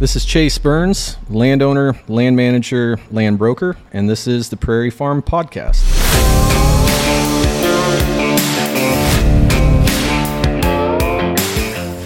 This is Chase Burns, landowner, land manager, land broker, and this is the Prairie Farm Podcast.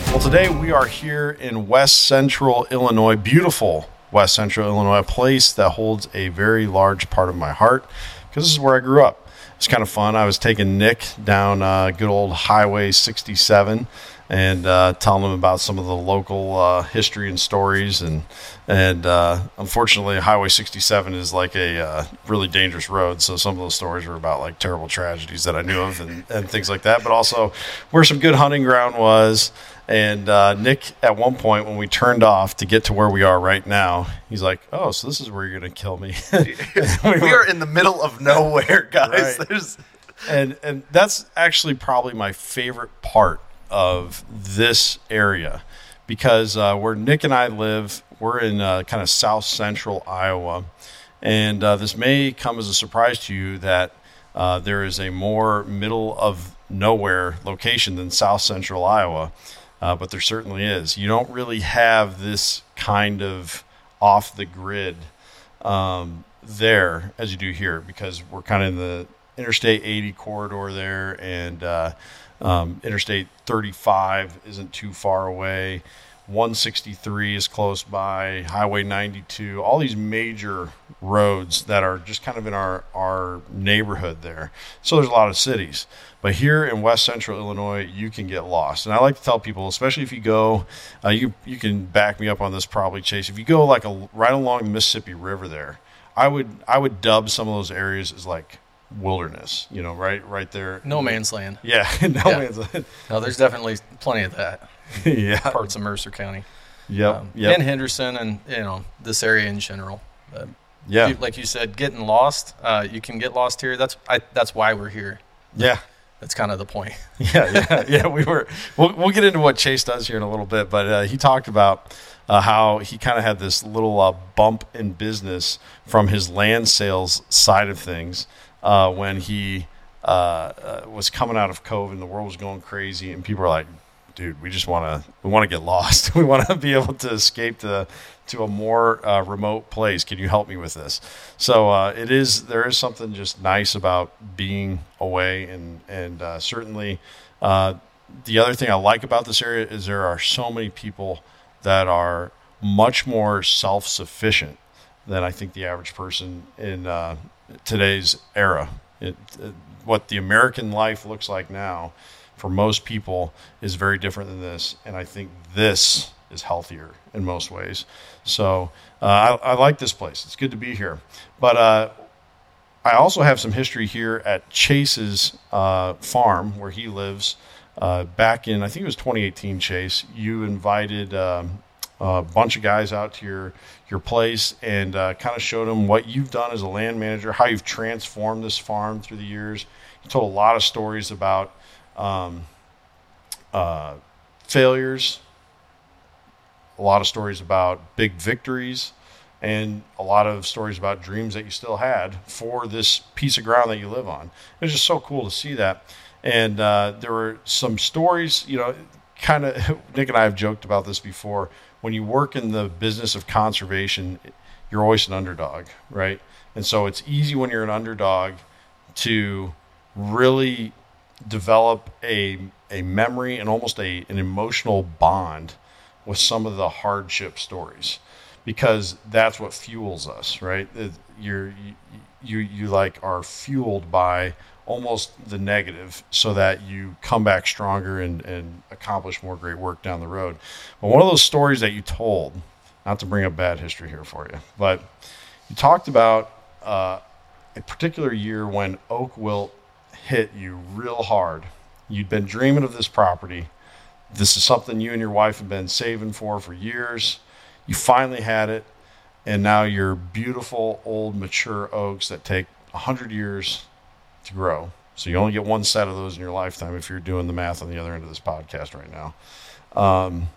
Well, today we are here in West Central Illinois, beautiful West Central Illinois, a place that holds a very large part of my heart because this is where I grew up. It's kind of fun. I was taking Nick down uh, good old Highway 67 and uh, telling him about some of the local uh, history and stories. And and uh, unfortunately, Highway 67 is like a uh, really dangerous road. So some of those stories were about like terrible tragedies that I knew of and, and things like that. But also where some good hunting ground was. And uh, Nick, at one point, when we turned off to get to where we are right now, he's like, "Oh, so this is where you're going to kill me." we are in the middle of nowhere, guys. Right. There's and and that's actually probably my favorite part of this area. Because uh, where Nick and I live, we're in uh, kind of south central Iowa, and uh, this may come as a surprise to you that uh, there is a more middle of nowhere location than south central Iowa, uh, but there certainly is. You don't really have this kind of off the grid um, there as you do here because we're kind of in the Interstate 80 corridor there, and uh, um, Interstate 35 isn't too far away. 163 is close by, Highway 92, all these major roads that are just kind of in our, our neighborhood there. So there's a lot of cities. But here in West Central Illinois, you can get lost. And I like to tell people, especially if you go, uh, you, you can back me up on this probably, Chase. If you go like a, right along the Mississippi River there, I would I would dub some of those areas as like wilderness, you know, right right there. No man's land. Yeah, no Yeah. man's land. No, there's definitely plenty of that. yeah. Parts of Mercer County, Yep. um, yep. and Henderson, and you know this area in general. But yeah. you- like you said, getting lost. Uh, you can get lost here. That's I, that's why we're here. yeah. That's kind of the point. Yeah, yeah, yeah. We were. We'll, we'll get into what Chase does here in a little bit, but uh, he talked about uh, how he kind of had this little uh, bump in business from his land sales side of things uh, when he uh, uh, was coming out of COVID and the world was going crazy, and people were like, "Dude, we just want to. We want to get lost. we want to be able to escape to to a more uh, remote place. Can you help me with this?" So uh, it is. There is something just nice about being away, and and uh, certainly the other thing I like about this area is there are so many people that are much more self sufficient than I think the average person in uh, today's era. It, it, what the American life looks like now for most people is very different than this, and I think this is healthier in most ways. So uh, I, I like this place. It's good to be here, but. Uh, I also have some history here at Chase's uh, farm where he lives. Uh, back in, I think it was 2018, Chase, you invited um, a bunch of guys out to your your place and uh, kind of showed them what you've done as a land manager, how you've transformed this farm through the years. Told a lot of stories about um, uh, failures, a lot of stories about big victories and a lot of stories about dreams that you still had for this piece of ground that you live on. It was just so cool to see that. And uh, there were some stories, you know, kind of, Nick and I have joked about this before. When you work in the business of conservation, you're always an underdog, right? And so it's easy when you're an underdog to really develop a, a memory and almost a, an emotional bond with some of the hardship stories because that's what fuels us, right? You're, you, you, like are fueled by almost the negative so that you come back stronger and, and accomplish more great work down the road. But one of those stories that you told, not to bring up bad history here for you, but you talked about uh, a particular year when oak wilt hit you real hard. You'd been dreaming of this property. This is something you and your wife have been saving for for years. You finally had it, and now you're beautiful, old, mature oaks that take 100 years to grow. So you only get one set of those in your lifetime if you're doing the math on the other end of this podcast right now. Um,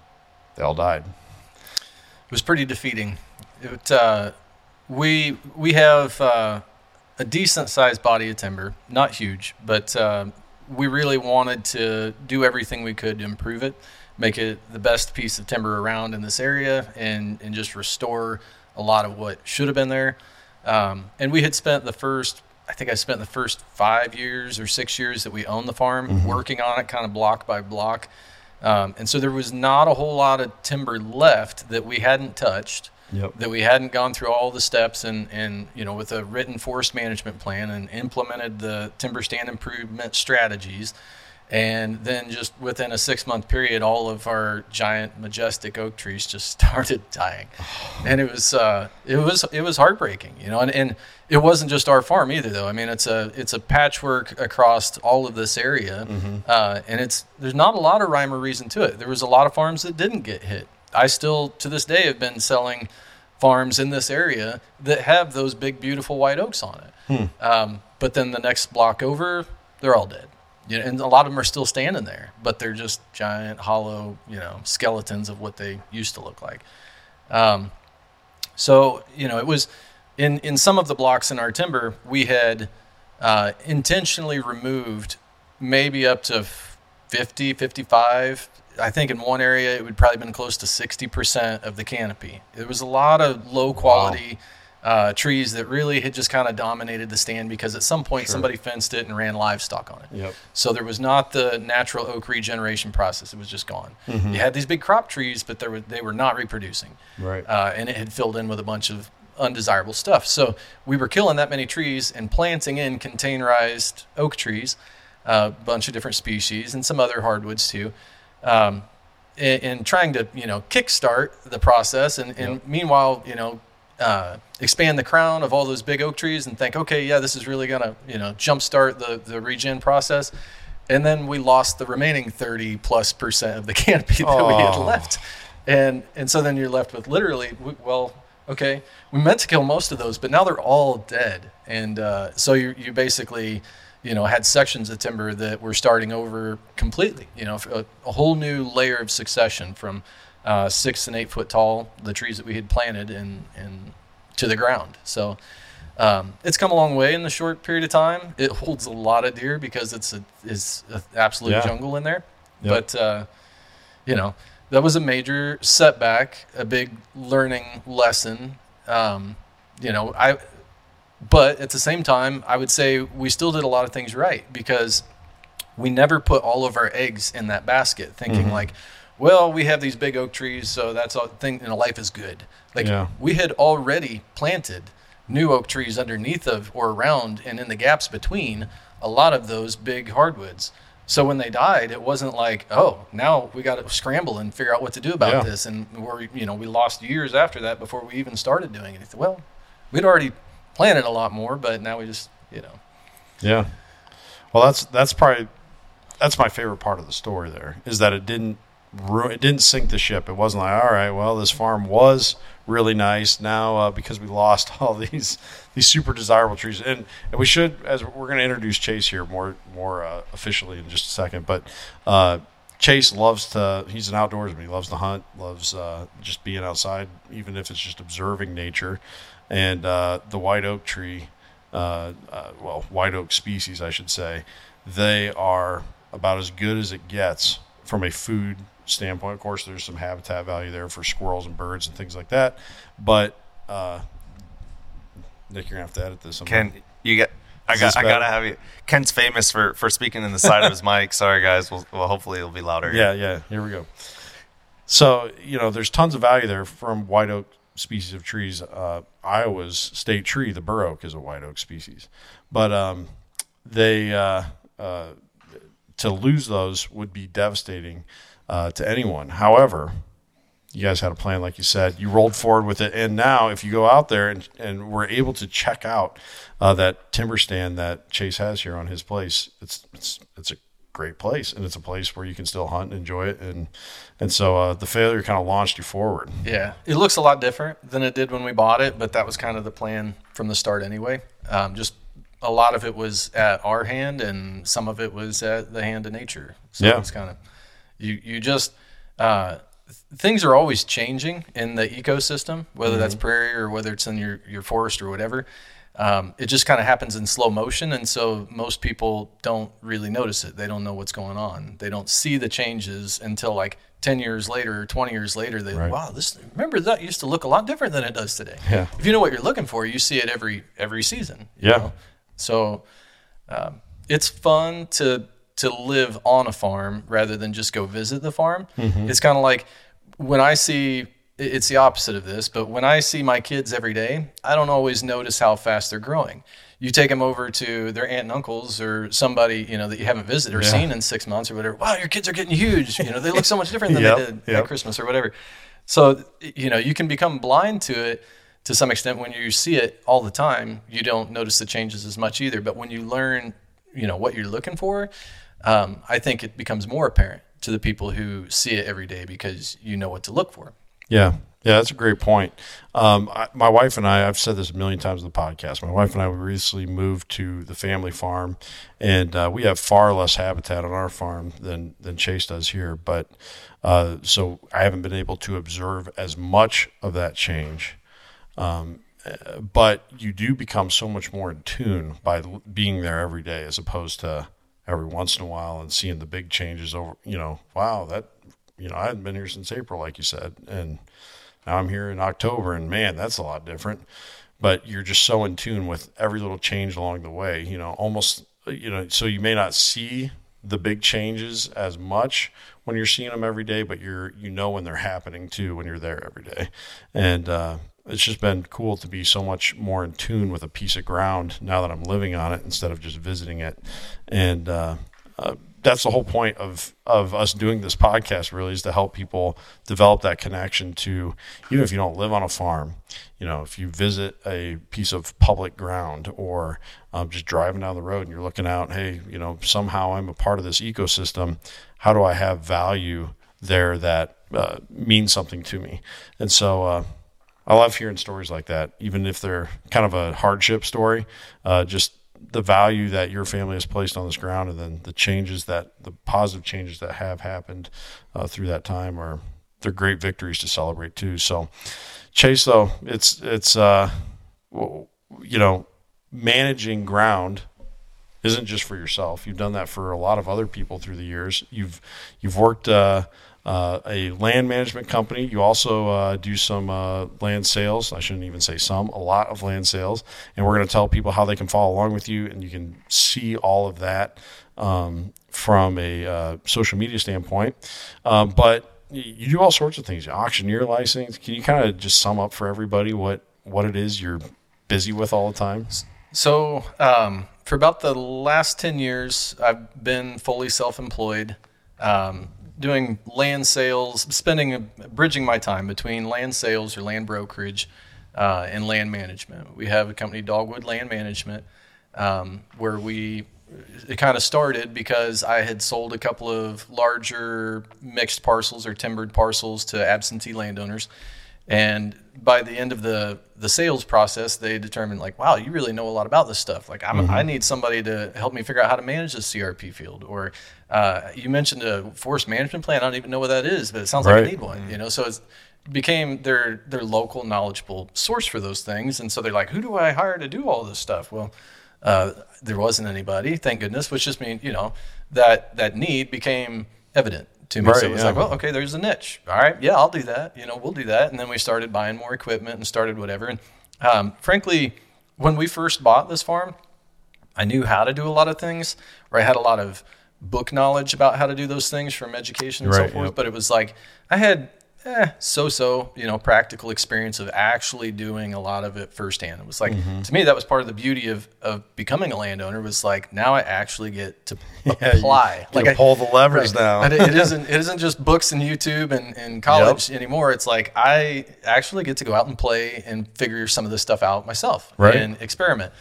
they all died. It was pretty defeating. It, uh, we we have uh, a decent sized body of timber, not huge, but uh, we really wanted to do everything we could to improve it. make it the best piece of timber around in this area, and and just restore a lot of what should have been there. Um, and we had spent the first, I think I spent the first five years or six years that we owned the farm working on it, kind of block by block. Um, and so there was not a whole lot of timber left that we hadn't touched Yep. that we hadn't gone through all the steps and, and you know with a written forest management plan and implemented the timber stand improvement strategies and then just within a six month period all of our giant majestic oak trees just started dying. And it was uh, it was it was heartbreaking you know and, and it wasn't just our farm either though. I mean it's a it's a patchwork across all of this area. Uh, and it's there's not a lot of rhyme or reason to it. There was a lot of farms that didn't get hit. I still to this day have been selling farms in this area that have those big beautiful white oaks on it. Um, but then the next block over they're all dead you know, and a lot of them are still standing there, but they're just giant, hollow, you know, skeletons of what they used to look like. Um, so, you know, it was in in some of the blocks in our timber, we had uh, intentionally removed maybe up to 50, 55. I think in one area it would probably been close to 60% of the canopy. There was a lot of low quality uh, trees that really had just kind of dominated the stand because at some point somebody fenced it and ran livestock on it. Yep. So there was not the natural oak regeneration process; it was just gone. You had these big crop trees, but there were, they were not reproducing, Right. uh, and it had filled in with a bunch of undesirable stuff. So we were killing that many trees and planting in containerized oak trees, a bunch of different species, and some other hardwoods too. Um, and, and trying to you know kickstart the process, and, and Yep. meanwhile you know uh, expand the crown of all those big oak trees and think, okay, yeah, this is really gonna you know jumpstart the the regen process. And then we lost the remaining thirty plus percent of the canopy that we had Oh. left, and and so then you're left with literally, well, okay, we meant to kill most of those, but now they're all dead, and uh, so you you basically you know had sections of timber that were starting over completely, you know, a, a whole new layer of succession from uh, six and eight foot tall, the trees that we had planted and and to the ground. So um, it's come a long way in the short period of time. It holds a lot of deer because it's a is an absolute Yeah. jungle in there. Yep. But uh, you know that was a major setback, a big learning lesson. Um, you know, I. But at the same time, I would say we still did a lot of things right because we never put all of our eggs in that basket, thinking like, well, we have these big oak trees, so that's all thing. You know, life is good. Like Yeah. we had already planted new oak trees underneath of or around and in the gaps between a lot of those big hardwoods. So when they died, it wasn't like, oh, now we got to scramble and figure out what to do about Yeah. this. And we're, you know, we lost years after that before we even started doing anything. Well, we'd already planted a lot more, but now we just, you know, Yeah. Well, that's that's probably that's my favorite part of the story. There is that it didn't it didn't sink the ship. It wasn't like all right, well, this farm was really nice now uh, because we lost all these these super desirable trees. And, and we should, as we're going to introduce Chase here more more uh, officially in just a second, but. Uh, Chase loves to, he's an outdoorsman. He loves to hunt, loves uh, just being outside, even if it's just observing nature. And uh, the white oak tree, uh, well, white oak species, I should say, they are about as good as it gets from a food standpoint. Of course, there's some habitat value there for squirrels and birds and things like that. But, uh, Nick, you're going to have to edit this. sometime. Kent, you got. I got. I gotta have you. Kent's famous for for speaking in the side of his mic. Sorry, guys. Well, well, hopefully it'll be louder. Yeah, yeah. Here we go. So you know, there's tons of value there from white oak species of trees. Uh, Iowa's state tree, the bur oak, is a white oak species, but um, they uh, uh, to lose those would be devastating uh, to anyone. However, you guys had a plan, like you said. You rolled forward with it, and now if you go out there and and we're able to check out uh, that timber stand that Chase has here on his place, it's it's it's a great place, and it's a place where you can still hunt and enjoy it, and and so uh, the failure kind of launched you forward. Yeah, it looks a lot different than it did when we bought it, but that was kind of the plan from the start anyway. Um, just a lot of it was at our hand, and some of it was at the hand of nature. So Yeah. it's kind of you. You just uh, things are always changing in the ecosystem, whether that's prairie or whether it's in your your forest or whatever. Um, it just kind of happens in slow motion, and so most people don't really notice it. They don't know what's going on. They don't see the changes until like 10 years later or 20 years later, they Right. wow, this remember that used to look a lot different than it does today. Yeah. If you know what you're looking for, you see it every every season. you Yeah. know? So um, it's fun to to live on a farm rather than just go visit the farm. Mm-hmm. It's kind of like when I see it's the opposite of this, but when I see my kids every day, I don't always notice how fast they're growing. You take them over to their aunt and uncles or somebody you know that you haven't visited or Yeah. seen in six months or whatever. Wow, your kids are getting huge. You know, they look so much different than Yep, they did yep. at Christmas or whatever. So you know, you can become blind to it to some extent when you see it all the time. You don't notice the changes as much either. But when you learn, you know, what you're looking for, um, I think it becomes more apparent to the people who see it every day because you know what to look for. Yeah, yeah, that's a great point. Um, I, my wife and I, I've said this a million times in the podcast. My wife and I recently moved to the family farm, and uh, we have far less habitat on our farm than than Chase does here. But uh, so I haven't been able to observe as much of that change. Um, but you do become so much more in tune by being there every day, as opposed to every once in a while and seeing the big changes over. You know, wow, that you know I hadn't been here since April, like you said, and now I'm here in October, and man, that's a lot different. But you're just so in tune with every little change along the way. You know, almost you know, so you may not see the big changes as much when you're seeing them every day, but you're you know when they're happening too when you're there every day, and uh, it's just been cool to be so much more in tune with a piece of ground now that I'm living on it instead of just visiting it, and uh, uh, that's the whole point of of us doing this podcast really is to help people develop that connection to even if you don't live on a farm you know if you visit a piece of public ground or um, just driving down the road and you're looking out hey you know somehow i'm a part of this ecosystem how do i have value there that uh, means something to me? And so uh, I love hearing stories like that, even if they're kind of a hardship story. Uh, just the value that your family has placed on this ground, and then the changes that the positive changes that have happened uh, through that time are they're great victories to celebrate too. So, Chase, though, it's it's uh, you know managing ground isn't just for yourself. You've done that for a lot of other people through the years. You've you've worked uh, uh, a land management company. You also uh, do some uh, land sales. I shouldn't even say some, a lot of land sales. And we're going to tell people how they can follow along with you, and you can see all of that um, from a uh, social media standpoint. Um, but you do all sorts of things. Auctioneer license. Can you kind of just sum up for everybody what what it is you're busy with all the time? So, um, for about the last 10 years, I've been fully self employed, um, doing land sales, spending, bridging my time between land sales or land brokerage uh, and land management. We have a company, Dogwood Land Management, um, where we, it kind of started because I had sold a couple of larger mixed parcels or timbered parcels to absentee landowners. And by the end of the the sales process, they determined like, wow, you really know a lot about this stuff. Like, I'm, I need somebody to help me figure out how to manage this CRP field. Or uh, you mentioned a forest management plan. I don't even know what that is, but it sounds like Right. I need one. You know, so it's became their their local knowledgeable source for those things. And so they're like, who do I hire to do all this stuff? Well, uh, there wasn't anybody, thank goodness, which just means you know that that need became evident to me. so it was yeah. like, well, okay, there's a niche. All right, yeah, I'll do that. You know, we'll do that. And then we started buying more equipment and started whatever. And um, frankly, when we first bought this farm, I knew how to do a lot of things, or I had a lot of book knowledge about how to do those things from education and so forth. yep. But it was like I had eh, so-so, you know, practical experience of actually doing a lot of it firsthand. It was like Mm-hmm. to me that was part of the beauty of of becoming a landowner was like now I actually get to apply. Like like I, pull the levers Right. now. It, it isn't it isn't just books and YouTube and, and college anymore. It's like I actually get to go out and play and figure some of this stuff out myself Right. and experiment.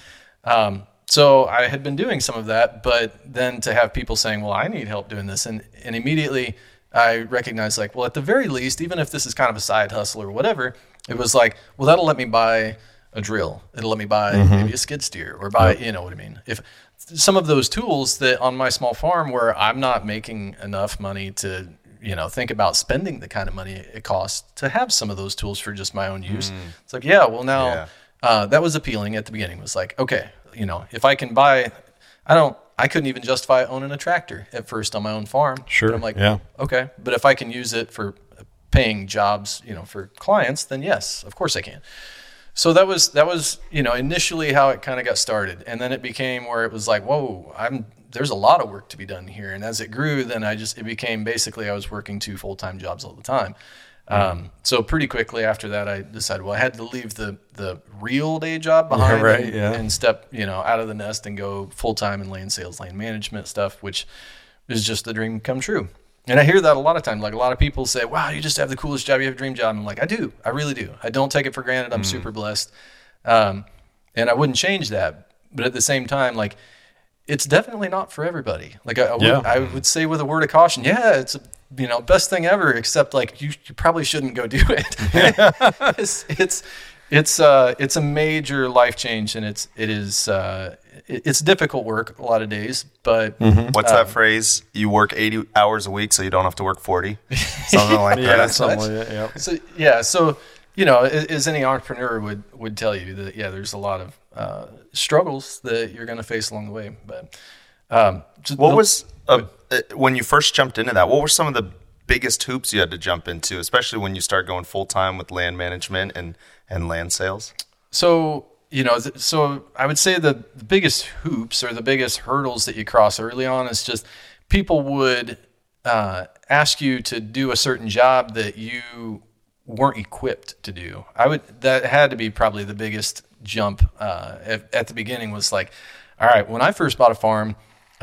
Um, so I had been doing some of that, but then to have people saying, "Well, I need help doing this," and and immediately I recognized like, well, at the very least, even if this is kind of a side hustle or whatever, it was like, well, that'll let me buy a drill. It'll let me buy Mm-hmm. maybe a skid steer or buy, you know what I mean? If some of those tools that on my small farm where I'm not making enough money to, you know, think about spending the kind of money it costs to have some of those tools for just my own use. It's like, yeah, well now Yeah. uh, that was appealing at the beginning. Was like, okay, you know, if I can buy I don't. I couldn't even justify owning a tractor at first on my own farm. Sure, But I'm like, yeah. okay. But if I can use it for paying jobs, you know, for clients, then yes, of course I can. So that was that was you know initially how it kind of got started, and then it became where it was like, whoa, I'm there's a lot of work to be done here, and as it grew, then I just it became basically I was working two full time jobs all the time. Um, so pretty quickly after that, I decided well I had to leave the the real day job behind right, and, yeah. and step you know out of the nest and go full time in land sales, land management stuff, which is just the dream come true. And I hear that a lot of times. Like a lot of people say, "Wow, you just have the coolest job. You have a dream job." I'm like, I do. I really do. I don't take it for granted. I'm super blessed, um, and I wouldn't change that. But at the same time, like it's definitely not for everybody. Like I, I, would, Yeah. I would say with a word of caution, yeah, it's a you know best thing ever. Except like you, you probably shouldn't go do it. it's it's it's uh it's a major life change, and it's it is uh it's difficult work a lot of days, but What's that phrase? You work 80 hours a week so you don't have to work 40? Something like Yeah, that. something like that. Yep. so yeah so you know a- as any entrepreneur would would tell you that yeah there's a lot of uh, struggles that you're going to face along the way but um, just What the- was, uh, when you first jumped into that, what were some of the biggest hoops you had to jump into, especially when you start going full time with land management and, and land sales? so you know so i would say the, the biggest hoops or the biggest hurdles that you cross early on is just people would uh, ask you to do a certain job that you weren't equipped to do i would that had to be probably the biggest jump uh, at, at the beginning was like all right when i first bought a farm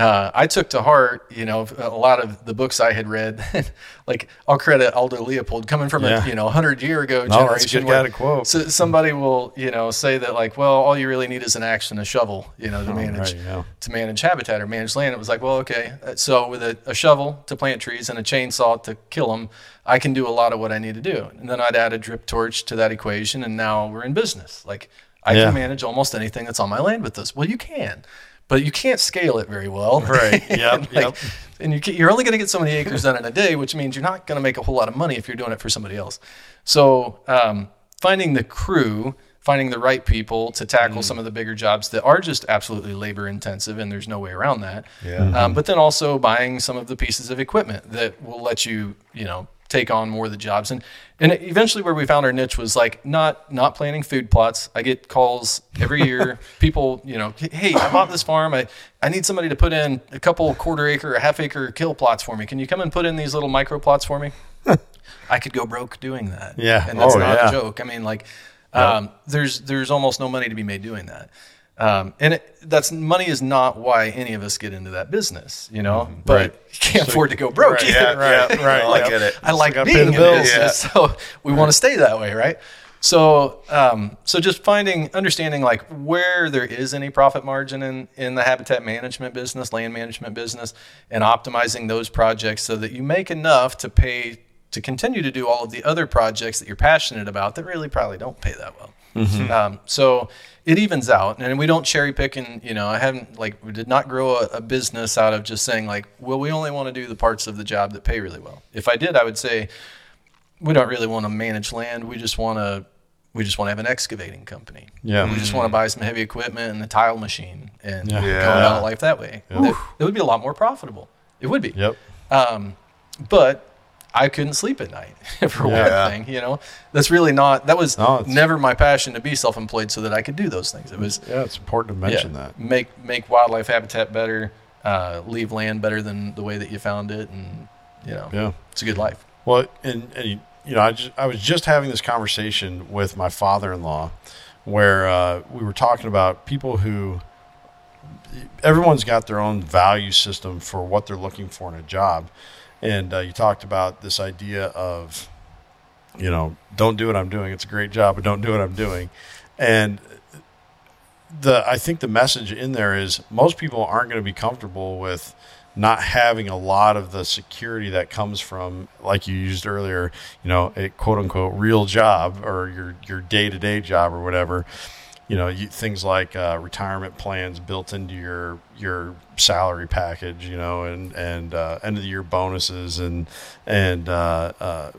uh, I took to heart, you know, a lot of the books I had read. like I'll credit Aldo Leopold coming from Yeah. a you know hundred year ago No, that's a generation. good where-. So somebody will you know say that like, well, all you really need is an axe and a shovel, you know, to manage Oh, right, yeah. to manage habitat or manage land. It was like, well, okay, uh, so with a, a shovel to plant trees and a chainsaw to kill them, I can do a lot of what I need to do. And then I'd add a drip torch to that equation, and now we're in business. Like I Yeah. can manage almost anything that's on my land with this. Well, you can. But you can't scale it very well, Right. Yep, and, like, yep. and you can, you're only going to get so many acres done in a day, which means you're not going to make a whole lot of money if you're doing it for somebody else. So um, finding the crew, finding the right people to tackle Mm. some of the bigger jobs that are just absolutely labor intensive, and there's no way around that. Yeah. Um, but then also buying some of the pieces of equipment that will let you, you know, take on more of the jobs. And and eventually, where we found our niche was like not not planning food plots. I get calls every year. people, you know, hey, I bought this farm. I I need somebody to put in a couple quarter acre, a half acre kill plots for me. Can you come and put in these little micro plots for me? I could go broke doing that. Yeah. and that's Oh, not yeah. a joke. I mean, like, um, there's there's almost no money to be made doing that. Um, and it, that's money is not why any of us get into that business, you know. But Right. you can't afford to go broke. Right, either. Yeah, right, yeah. right, No, I get it. I like gotta being pay the in bills. business, so we want to stay that way, right? So, um, so just finding, understanding like where there is any profit margin in in the habitat management business, land management business, and optimizing those projects so that you make enough to pay to continue to do all of the other projects that you're passionate about that really probably don't pay that well. Um, so it evens out, and we don't cherry pick. And you know, I haven't like we did not grow a, a business out of just saying like, well, we only want to do the parts of the job that pay really well. If I did, I would say we don't really want to manage land. We just want to we just want to have an excavating company. Yeah. We just want to buy some heavy equipment and a tile machine and Yeah. go about life that way. It, it would be a lot more profitable. It would be. Yep. Um, but I couldn't sleep at night for Yeah. one thing. You know, that's really not. That was No, never my passion to be self-employed so that I could do those things. It was Yeah, it's important to mention yeah, that. make make wildlife habitat better, uh, leave land better than the way that you found it, and you know, Yeah. it's a good life. Well, and, and you know, I just I was just having this conversation with my father-in-law, where uh, we were talking about people who everyone's got their own value system for what they're looking for in a job, and uh, you talked about this idea of, you know, don't do what I'm doing. It's a great job, but don't do what I'm doing, and the I think the message in there is most people aren't going to be comfortable with not having a lot of the security that comes from like you used earlier, you know, a quote unquote real job or your your day to day job or whatever. You know, you, things like uh, retirement plans built into your your salary package, you know, and and uh, end of the year bonuses and and uh, uh,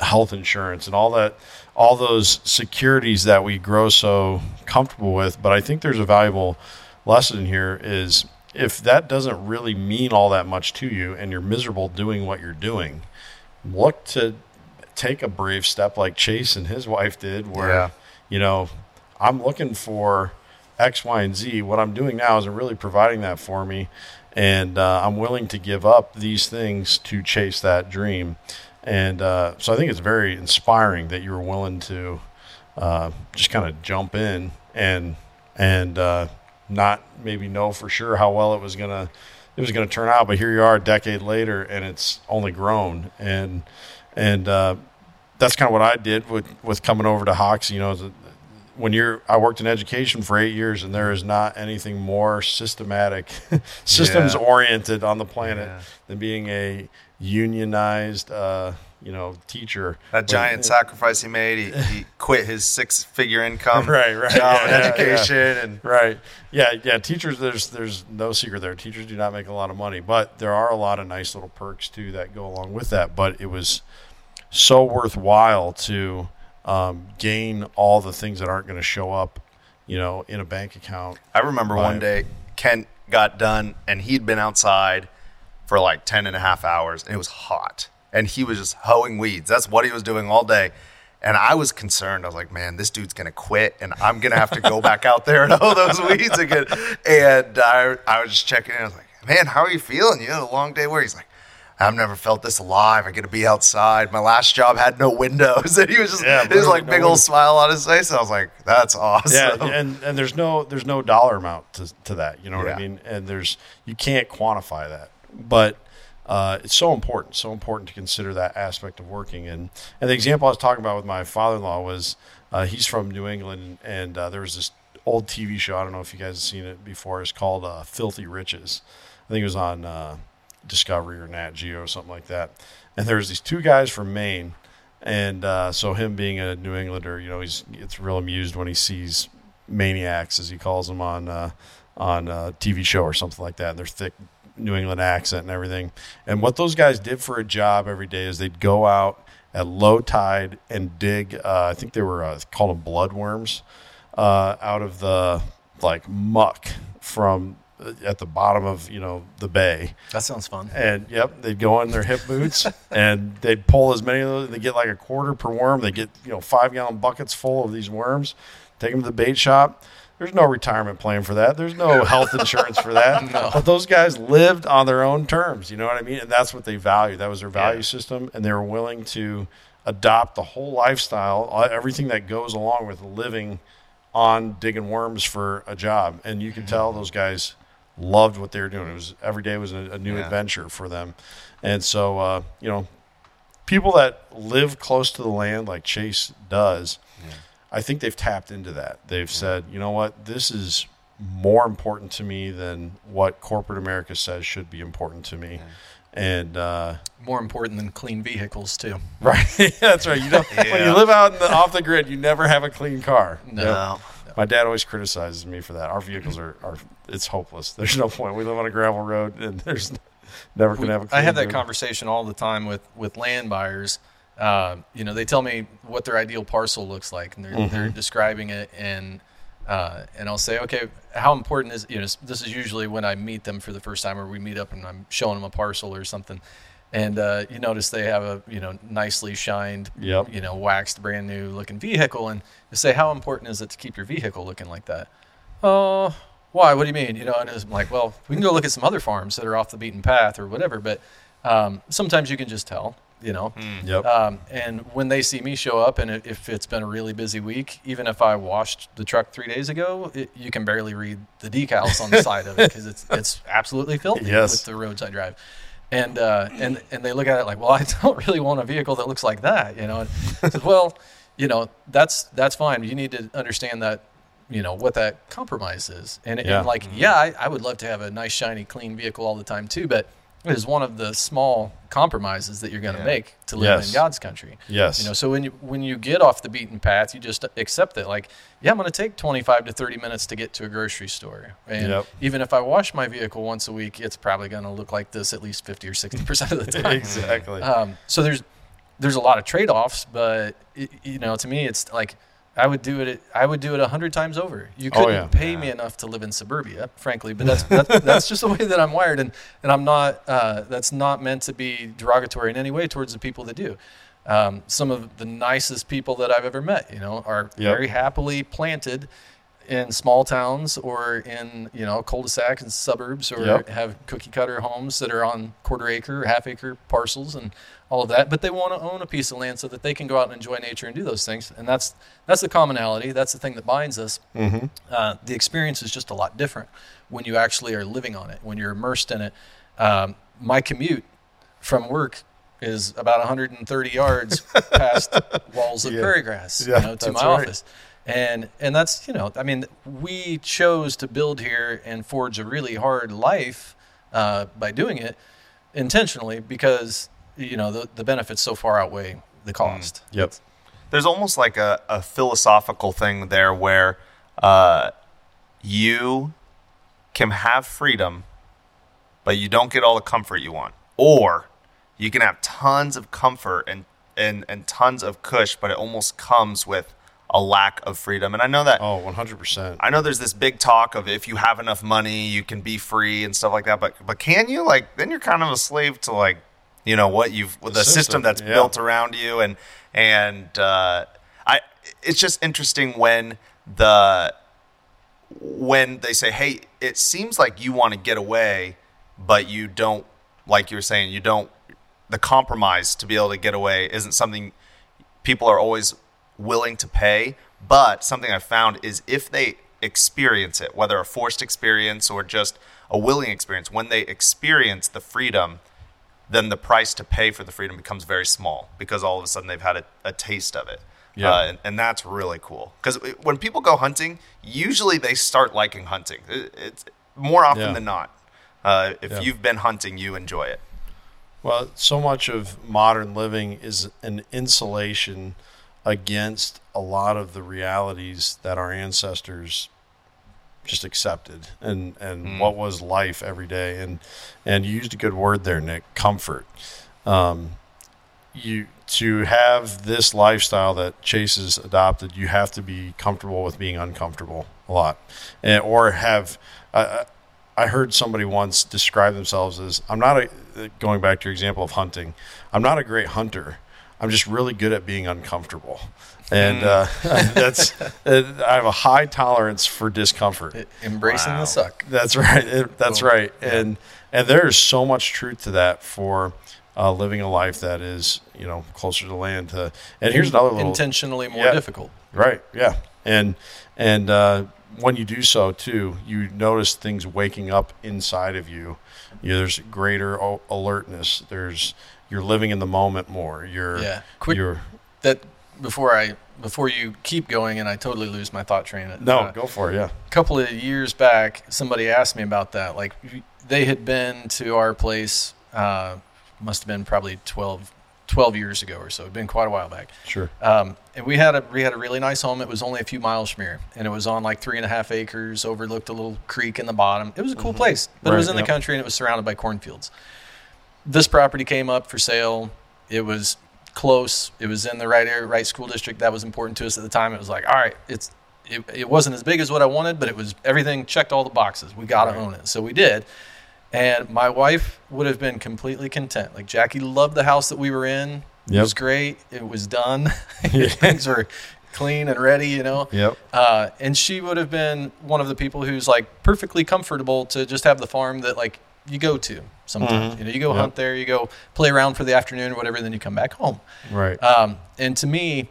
health insurance and all that all those securities that we grow so comfortable with but i think there's a valuable lesson here is if that doesn't really mean all that much to you and you're miserable doing what you're doing, look to take a brave step like Chase and his wife did, where, Yeah. you know, I'm looking for X, Y, and Z. What I'm doing now isn't really providing that for me. And uh, I'm willing to give up these things to chase that dream. And uh, so I think it's very inspiring that you were willing to uh, just kind of jump in and and uh, not maybe know for sure how well it was gonna it was gonna turn out. But here you are, a decade later, and it's only grown. And and uh, that's kind of what I did with with coming over to Hawks. You know, when you're I worked in education for eight years, and there is not anything more systematic, systems oriented on the planet Yeah. than being a unionized, uh, you know, teacher. That giant sacrifice he made, he, he quit his six figure income Right, right. job Yeah, in yeah, education and Right. Yeah, yeah. Teachers, there's there's no secret there. Teachers do not make a lot of money, but there are a lot of nice little perks too that go along with that. But it was so worthwhile to um, gain all the things that aren't going to show up, you know, in a bank account. I remember one day Kent got done and he'd been outside for like 10 and a half hours and it was hot and he was just hoeing weeds. That's what he was doing all day. And I was concerned. I was like, man, this dude's going to quit and I'm going to have to go back out there and hoe those weeds again. And I, I was just checking in. I was like, man, how are you feeling? You had a long day where he's like, I've never felt this alive. I get to be outside. My last job had no windows, and he was just Yeah, was like no big old windows. smile on his face. I was like, "That's awesome." Yeah, and and there's no there's no dollar amount to to that. You know what Yeah. I mean? And there's you can't quantify that, but. Uh, it's so important, so important to consider that aspect of working. And and the example I was talking about with my father-in-law was uh, he's from New England, and uh, there was this old TV show. I don't know if you guys have seen it before. It's called uh, Filthy Riches. I think it was on uh, Discovery or Nat Geo or something like that. And there's these two guys from Maine, and uh, so him being a New Englander, you know, he's gets real amused when he sees Maineiacs, as he calls them on uh, on a TV show or something like that. And their thick New England accent and everything. And what those guys did for a job every day is they'd go out at low tide and dig. Uh, I think they were uh, called them bloodworms uh, out of the like muck from uh, at the bottom of you know the bay. That sounds fun. And yep, they'd go in their hip boots and they'd pull as many of those. They get like a quarter per worm. They get you know five gallon buckets full of these worms. Take them to the bait shop. There's no retirement plan for that. There's no health insurance for that. But those guys lived on their own terms. You know what I mean? And that's what they valued. That was their value Yeah. system, and they were willing to adopt the whole lifestyle, uh, everything that goes along with living on digging worms for a job. And you can tell those guys loved what they were doing. It was every day was a, a new Yeah. adventure for them. And so, uh, you know, people that live close to the land like Chase does, I think they've tapped into that. They've said, you know what, this is more important to me than what corporate America says should be important to me. And uh, More important than clean vehicles too. right, that's right. You know, when Yeah. you live out in the, off the grid, you never have a clean car. No. Yep. My dad always criticizes me for that. Our vehicles are, are it's hopeless. There's no point. We live on a gravel road, and there's never gonna have a. I have that road. conversation all the time with with land buyers. Uh, you know, they tell me what their ideal parcel looks like, and they're Mm-hmm. they're describing it, and uh, and I'll say, okay, how important is you know? This is usually when I meet them for the first time, or we meet up and I'm showing them a parcel or something, and uh, you notice they have a you know nicely shined, Yep. you know, waxed, brand new looking vehicle, and you say, how important is it to keep your vehicle looking like that? Oh, why? What do you mean? You know, and I'm like, well, we can go look at some other farms that are off the beaten path or whatever, but um, sometimes you can just tell, you know. Yep. Um, and when they see me show up, and if it's been a really busy week, even if I washed the truck three days ago, it, you can barely read the decals on the side of it because it's it's absolutely filthy Yes. with the roads I drive. And uh, and and they look at it like, well, I don't really want a vehicle that looks like that, you know. And I said, well, you know, that's that's fine. You need to understand that, you know, what that compromise is. And, Yeah. and like, yeah, I, I would love to have a nice, shiny, clean vehicle all the time too, but is one of the small compromises that you're going to Yeah. make to live Yes. in God's country. Yes. You know, so when you when you get off the beaten path, you just accept it. Like, yeah, I'm going to take 25 to 30 minutes to get to a grocery store, and Yep. even if I wash my vehicle once a week, it's probably going to look like this at least 50 or 60 percent of the time. exactly. Um, so there's there's a lot of trade offs, but it, you know, to me, it's like I would do it. I would do it a hundred times over. You Oh, couldn't yeah. pay me enough to live in suburbia, frankly. But that's that's, that's just the way that I'm wired, and and I'm not. Uh, that's not meant to be derogatory in any way towards the people that do. Um, some of the nicest people that I've ever met, you know, are Yep. very happily planted in small towns or in you know cul-de-sacs and suburbs or Yep. have cookie cutter homes that are on quarter acre half acre parcels and all of that but they want to own a piece of land so that they can go out and enjoy nature and do those things and that's that's the commonality that's the thing that binds us Mm-hmm. uh, the experience is just a lot different when you actually are living on it when you're immersed in it um, my commute from work is about 130 yards past walls of Yeah. prairie grass Yeah, you know, to my right. office and and that's you know i mean we chose to build here and forge a really hard life uh, by doing it intentionally because you know the, the benefits so far outweigh the cost Yep. there's almost like a, a philosophical thing there where uh, you can have freedom, but you don't get all the comfort you want. Or you can have tons of comfort and, and, and tons of cush, but it almost comes with a lack of freedom. And I know that Oh, 100%. I know there's this big talk of if you have enough money, you can be free and stuff like that. But but can you? Like then you're kind of a slave to like you know what you've the, system, system, that's yeah. built around you and and uh, I it's just interesting when the when they say hey it seems like you want to get away but you don't like you were saying you don't the compromise to be able to get away isn't something people are always willing to pay. But something I found is if they experience it, whether a forced experience or just a willing experience, when they experience the freedom, then the price to pay for the freedom becomes very small because all of a sudden they've had a, a taste of it. Yeah. Uh, and, and that's really cool. Because when people go hunting, usually they start liking hunting. It- It's more often Yeah. than not. Uh, if Yeah. you've been hunting, you enjoy it. Well, so much of modern living is an insulation against a lot of the realities that our ancestors just accepted and and what was life every day and and you used a good word there Nick comfort um you to have this lifestyle that Chase has adopted you have to be comfortable with being uncomfortable a lot and, or have uh, I heard somebody once describe themselves as I'm not a going back to your example of hunting. I'm not a great hunter. I'm just really good at being uncomfortable. And uh, that's uh, I have a high tolerance for discomfort. embracing Wow. the suck That's right. It- that's Cool. right. And and there's so much truth to that for uh, living a life that is you know closer to land. To, and here's another little intentionally more Yeah. difficult Right. Yeah. And and uh, when you do so too, you notice things waking up inside of you. you there's greater o- alertness. There's you're living in the moment more. You're Yeah. Quick- You're that before I before you keep going and I totally lose my thought train. no, Uh, go for it. Yeah. a couple of years back, somebody asked me about that. Like they had been to our place, uh, must have been probably 12, 12 years ago or so. It'd been quite a while back. Sure. Um, and we had a we had a really nice home. It was only a few miles from here, and it was on like three and a half acres, overlooked a little creek in the bottom. It was a cool place, but it was Right, in the country and it was surrounded by cornfields. This property came up for sale. It was close. It was in the right area, right school district. That was important to us at the time. It was like, all right, it's it, it wasn't as big as what I wanted, but it was everything checked all the boxes. We got to Right. own it, so we did. And my wife would have been completely content. Like Jackie loved the house that we were in. It Yep. was great. It was done. Things were clean and ready, you know. Yep. Uh, and she would have been one of the people who's like perfectly comfortable to just have the farm that like you go to sometimes. Mhm. You know, you go Yep. hunt there, you go play around for the afternoon or whatever, then you come back home. Right. Um, and to me,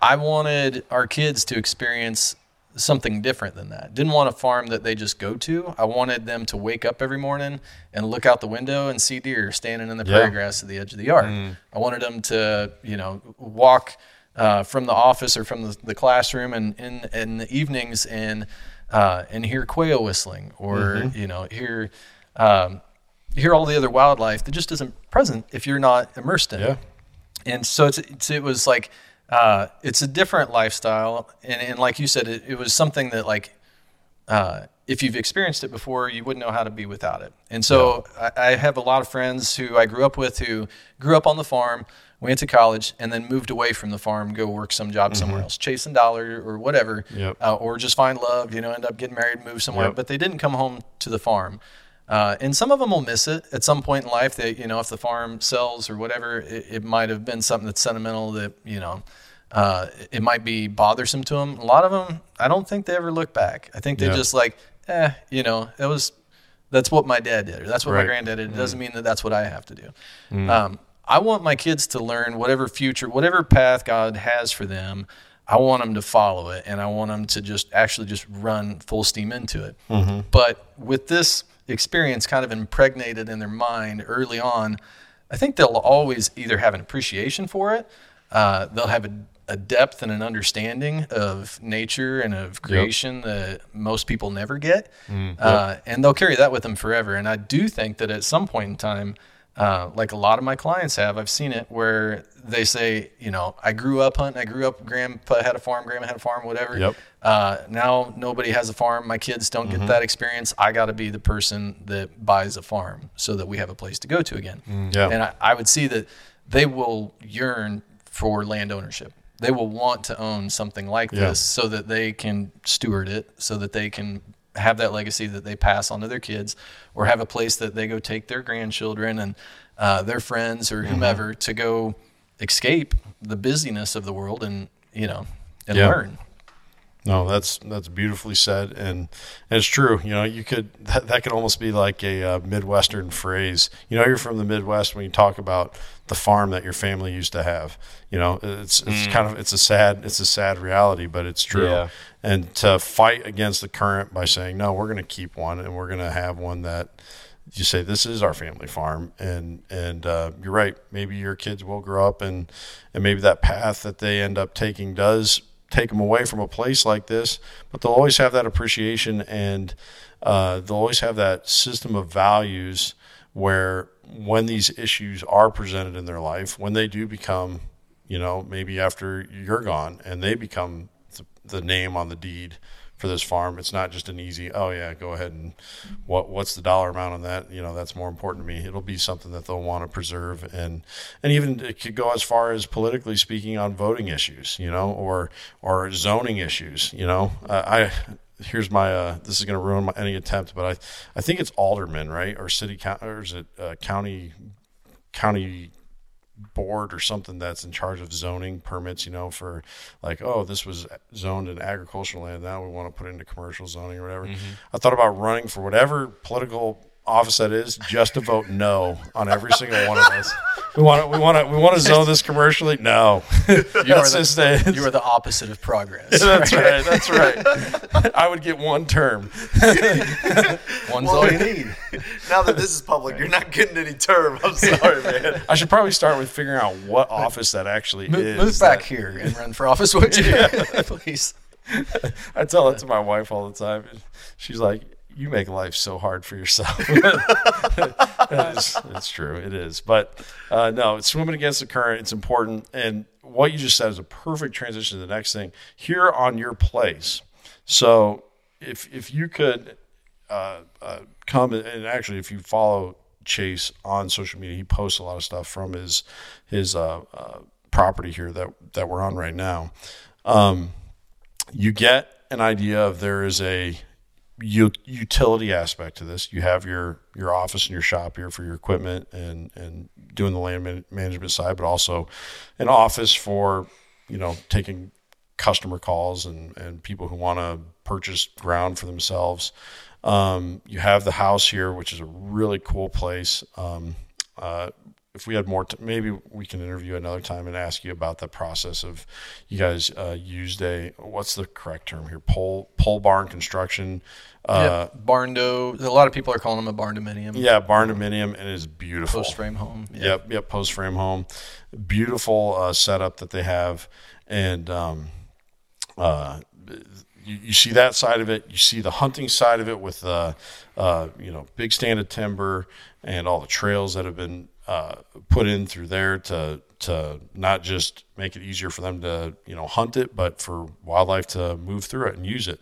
I wanted our kids to experience something different than that. Didn't want a farm that they just go to. I wanted them to wake up every morning and look out the window and see deer standing in the Yeah. prairie grass at the edge of the yard. I wanted them to, you know, walk uh, from the office or from the, the classroom and in, in the evenings and uh, and hear quail whistling or you know hear um, hear all the other wildlife that just isn't present if you're not immersed in it and so it's, it's it was like uh, it's a different lifestyle and, and like you said it, it was something that like uh, if you've experienced it before you wouldn't know how to be without it and so I, I have a lot of friends who i grew up with who grew up on the farm went to college, and then moved away from the farm, go work some job somewhere else, chasing dollar or whatever, Yep. uh, or just find love, you know, end up getting married, move somewhere. Yep. But they didn't come home to the farm. Uh, and some of them will miss it at some point in life. That you know, if the farm sells or whatever, it, it might have been something that's sentimental that, you know, uh, it might be bothersome to them. A lot of them, I don't think they ever look back. I think they Yeah. just like, eh, you know, it was, that's what my dad did, or that's what Right. my granddad did. It doesn't mean that that's what I have to do. Um, I want my kids to learn whatever future, whatever path God has for them. I want them to follow it, and I want them to just actually just run full steam into it. But with this experience kind of impregnated in their mind early on, I think they'll always either have an appreciation for it, uh, they'll have a, a depth and an understanding of nature and of creation that most people never get, uh, and they'll carry that with them forever. And I do think that at some point in time, uh, like a lot of my clients have, I've seen it where they say, you know, I grew up hunting, I grew up, grandpa had a farm, grandma had a farm, whatever. Yep. Uh, now nobody has a farm. My kids don't get that experience. I got to be the person that buys a farm so that we have a place to go to again. Yeah. And I, I would see that they will yearn for land ownership. They will want to own something like Yeah. this so that they can steward it, so that they can have that legacy that they pass on to their kids, or have a place that they go take their grandchildren and uh, their friends or Mm-hmm. whomever to go escape the busyness of the world and you know and Yeah. learn. No, that's that's beautifully said, and, and it's true. You know, you could that, that could almost be like a uh, midwestern phrase. You know, you're from the Midwest when you talk about the farm that your family used to have. You know, it's it's kind of it's a sad it's a sad reality, but it's true. Yeah. And to fight against the current by saying no, we're going to keep one, and we're going to have one that you say this is our family farm and and uh, you're right maybe your kids will grow up and and maybe that path that they end up taking does take them away from a place like this but they'll always have that appreciation and uh, they'll always have that system of values where when these issues are presented in their life when they do become you know maybe after you're gone and they become the, the name on the deed for this farm. It's not just an easy, oh yeah, go ahead and what what's the dollar amount on that? You know, that's more important to me. It'll be something that they'll want to preserve and and even it could go as far as politically speaking on voting issues, you know, or or zoning issues, you know. Uh, I here's my uh, this is going to ruin my, any attempt, but I I think it's alderman, right? Or city county or is it uh, county county board or something that's in charge of zoning permits, you know, for like, oh, this was zoned in agricultural land. Now we want to put it into commercial zoning or whatever. Mm-hmm. I thought about running for whatever political office that is just to vote no on every single one of us. We want to, we want to, we want to zone this commercially. No, You are, That's just the, you are the opposite of progress. that's right. That's right. I would get one term. One's all you need. now that this is public, you're not getting any term. I'm sorry, man. I should probably start with figuring out what office that actually Move, is. move back that- here and run for office, would you? Please. I tell that to my wife all the time. She's like, "You make life so hard for yourself." it's, it's true, it is. But uh, no, it's swimming against the current. It's important, and what you just said is a perfect transition to the next thing. Here on your place, so if if you could uh, uh, come and, actually, if you follow Chase on social media, he posts a lot of stuff from his his uh, uh, property here that that we're on right now. Um, you get an idea of there is a utility aspect to this. You have your your office and your shop here for your equipment and and doing the land man- management side, but also an office for you know taking customer calls and and people who want to purchase ground for themselves. Um, you have the house here, which is a really cool place. Um, uh, if we had more, t- maybe we can interview another time and ask you about the process of you guys uh, used a what's the correct term here pole pole barn construction. Uh, dough. A lot of people are calling them a barndominium. yeah, barndominium, and it is beautiful. Post frame home. Yeah. Yep, yep. Post frame home, beautiful uh, setup that they have, and um, uh, you, you see that side of it. You see the hunting side of it with uh, uh, you know big stand of timber and all the trails that have been uh, put in through there to to not just make it easier for them to you know hunt it, but for wildlife to move through it and use it.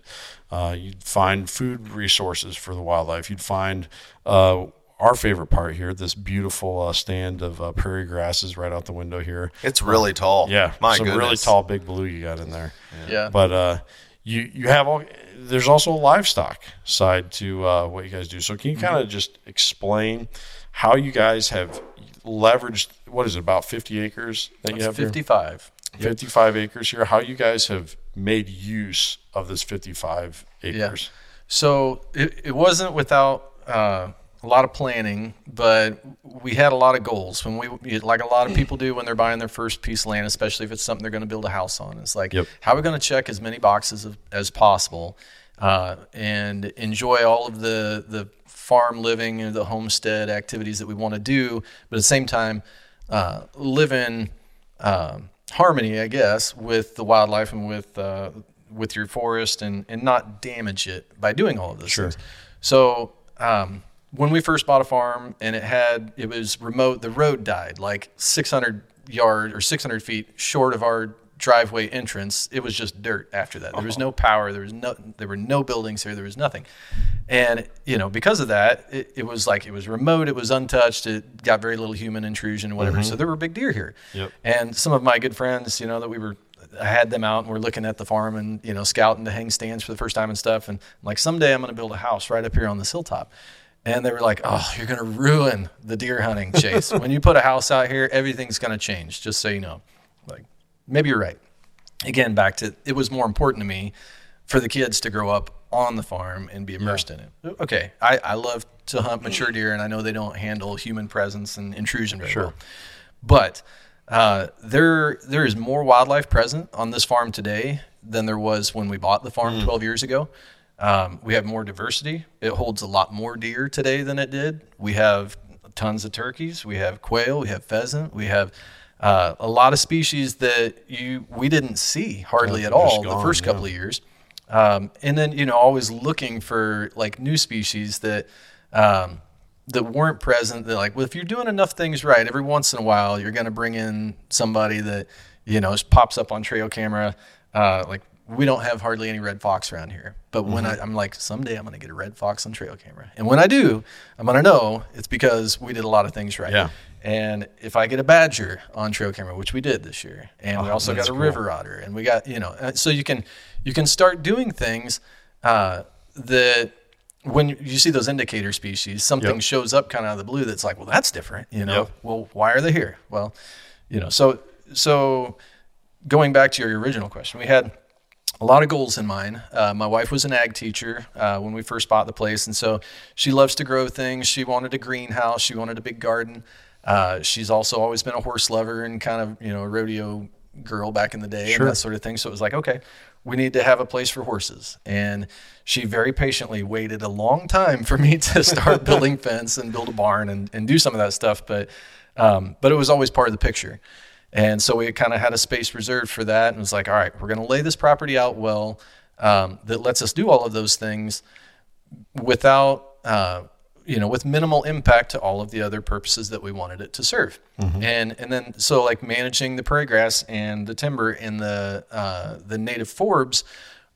Uh, you'd find food resources for the wildlife. You'd find uh, our favorite part here, this beautiful uh, stand of uh, prairie grasses right out the window here. It's really tall. Yeah, my some goodness. really tall big blue you got in there. Yeah. But uh, you you have all. There's also a livestock side to uh, what you guys do. So can you kind of just explain how you guys have leveraged what is it about 50 acres that you It's have here? 55. 55 acres here. How you guys have made use of this 55 acres? So it, it wasn't without uh, a lot of planning, but we had a lot of goals. When we, like a lot of people do when they're buying their first piece of land, especially if it's something they're going to build a house on, it's like, Yep. how are we going to check as many boxes of, as possible uh, and enjoy all of the the farm living and the homestead activities that we want to do, but at the same time, uh, live in um, harmony, I guess, with the wildlife and with uh, with your forest, and and not damage it by doing all of those Sure. things. So um, when we first bought a farm, and it had it was remote, the road died like 600 yard or 600 feet short of our driveway entrance. It was just dirt after that. There was no uh-huh. power. There was no there were no buildings here. There was nothing. And you know, because of that, it, it was like it was remote. It was untouched. It got very little human intrusion, whatever. So mm-hmm. there were big deer here. Yep. And some of my good friends, you know, that we were, I had them out and we're looking at the farm and you know, scouting to hang stands for the first time and stuff. And I'm like, someday I'm going to build a house right up here on this hilltop. And they were like, "Oh, you're going to ruin the deer hunting Chase. when you put a house out here, everything's going to change. Just so you know." Maybe you're right. Again, back to it was more important to me for the kids to grow up on the farm and be immersed in it. Okay, I, I love to hunt mature deer, and I know they don't handle human presence and intrusion very well. But uh, there there is more wildlife present on this farm today than there was when we bought the farm 12 years ago. Um, we have more diversity. It holds a lot more deer today than it did. We have tons of turkeys. We have quail. We have pheasant. We have uh, a lot of species that you we didn't see hardly at they're just all the gone, first couple of years. Um, and then you know always looking for like new species that um, that weren't present. That like well if you're doing enough things right, every once in a while you're going to bring in somebody that you know just pops up on trail camera. Uh, like we don't have hardly any red fox around here, but when I, I'm like someday I'm going to get a red fox on trail camera, and when I do, I'm going to know it's because we did a lot of things right. Yeah. And if I get a badger on trail camera, which we did this year, and we Oh, also got a cool. river otter, and we got you know, uh, so you can you can start doing things uh, that when you see those indicator species, something Yep. shows up kind of out of the blue that's like, well, that's different, you know. Yep. Well, why are they here? Well, you know, so so going back to your original question, we had a lot of goals in mind. Uh, my wife was an ag teacher uh, when we first bought the place, and so she loves to grow things. She wanted a greenhouse. She wanted a big garden. Uh, she's also always been a horse lover and kind of you know a rodeo girl back in the day Sure. and that sort of thing. So it was like, okay, we need to have a place for horses. And she very patiently waited a long time for me to start building fence and build a barn and, and do some of that stuff. But um, but it was always part of the picture. And so we kind of had a space reserved for that and was like, all right, we're going to lay this property out well um, that lets us do all of those things without, uh, you know, with minimal impact to all of the other purposes that we wanted it to serve. And and then so like managing the prairie grass and the timber and the uh, the native forbs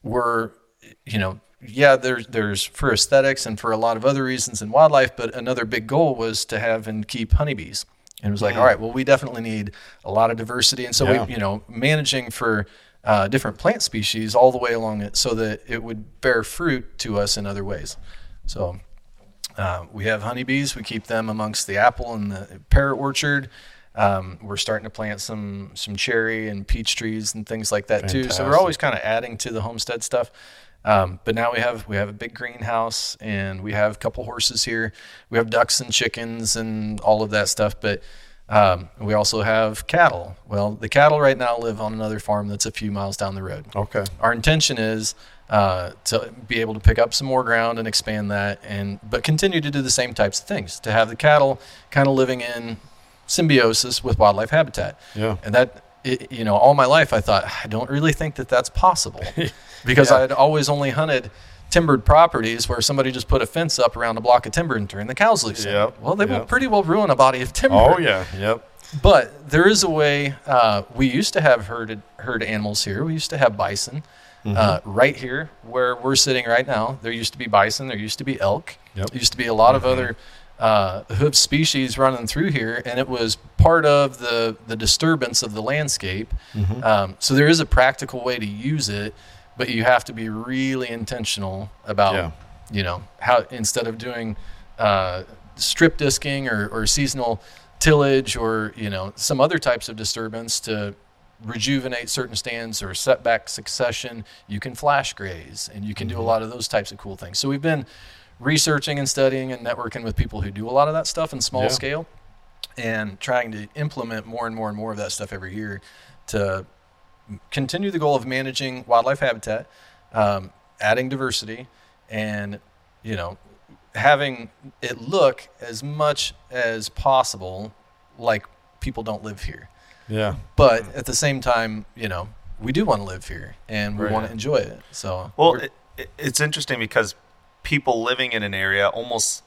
were, you know, yeah, there's there's for aesthetics and for a lot of other reasons in wildlife, but another big goal was to have and keep honeybees. And it was like, all right, well, we definitely need a lot of diversity, and so Yeah. we, you know, managing for uh, different plant species all the way along it, so that it would bear fruit to us in other ways. So uh, we have honeybees. We keep them amongst the apple and the pear orchard. Um, we're starting to plant some some cherry and peach trees and things like that too. So we're always kind of adding to the homestead stuff. Um, but now we have we have a big greenhouse and we have a couple horses here. We have ducks and chickens and all of that stuff. But um, we also have cattle. Well, the cattle right now live on another farm that's a few miles down the road Okay. our intention is uh, to be able to pick up some more ground and expand that and but continue to do the same types of things to have the cattle kind of living in symbiosis with wildlife habitat Yeah. and that it, you know all my life i thought i don't really think that that's possible because i had always only hunted timbered properties where somebody just put a fence up around a block of timber and turned the cows loose. Yep, well they will pretty well ruin a body of timber Oh yeah. Yep. but there is a way. Uh, we used to have herded herd animals here. We used to have bison uh, right here where we're sitting right now. There used to be bison. There used to be elk. Yep. There used to be a lot of other uh, hoof species running through here, and it was part of the the disturbance of the landscape. Um, so there is a practical way to use it, but you have to be really intentional about Yeah. you know how instead of doing uh, strip disking or, or seasonal tillage or you know some other types of disturbance to rejuvenate certain stands or setback succession you can flash graze and you can do a lot of those types of cool things so we've been researching and studying and networking with people who do a lot of that stuff in small Yeah. scale and trying to implement more and more and more of that stuff every year to continue the goal of managing wildlife habitat, um, adding diversity, and you know, having it look as much as possible like people don't live here. Yeah. But at the same time, you know, we do want to live here and we Right. want to enjoy it. So Well, it, it, it's interesting because people living in an area almost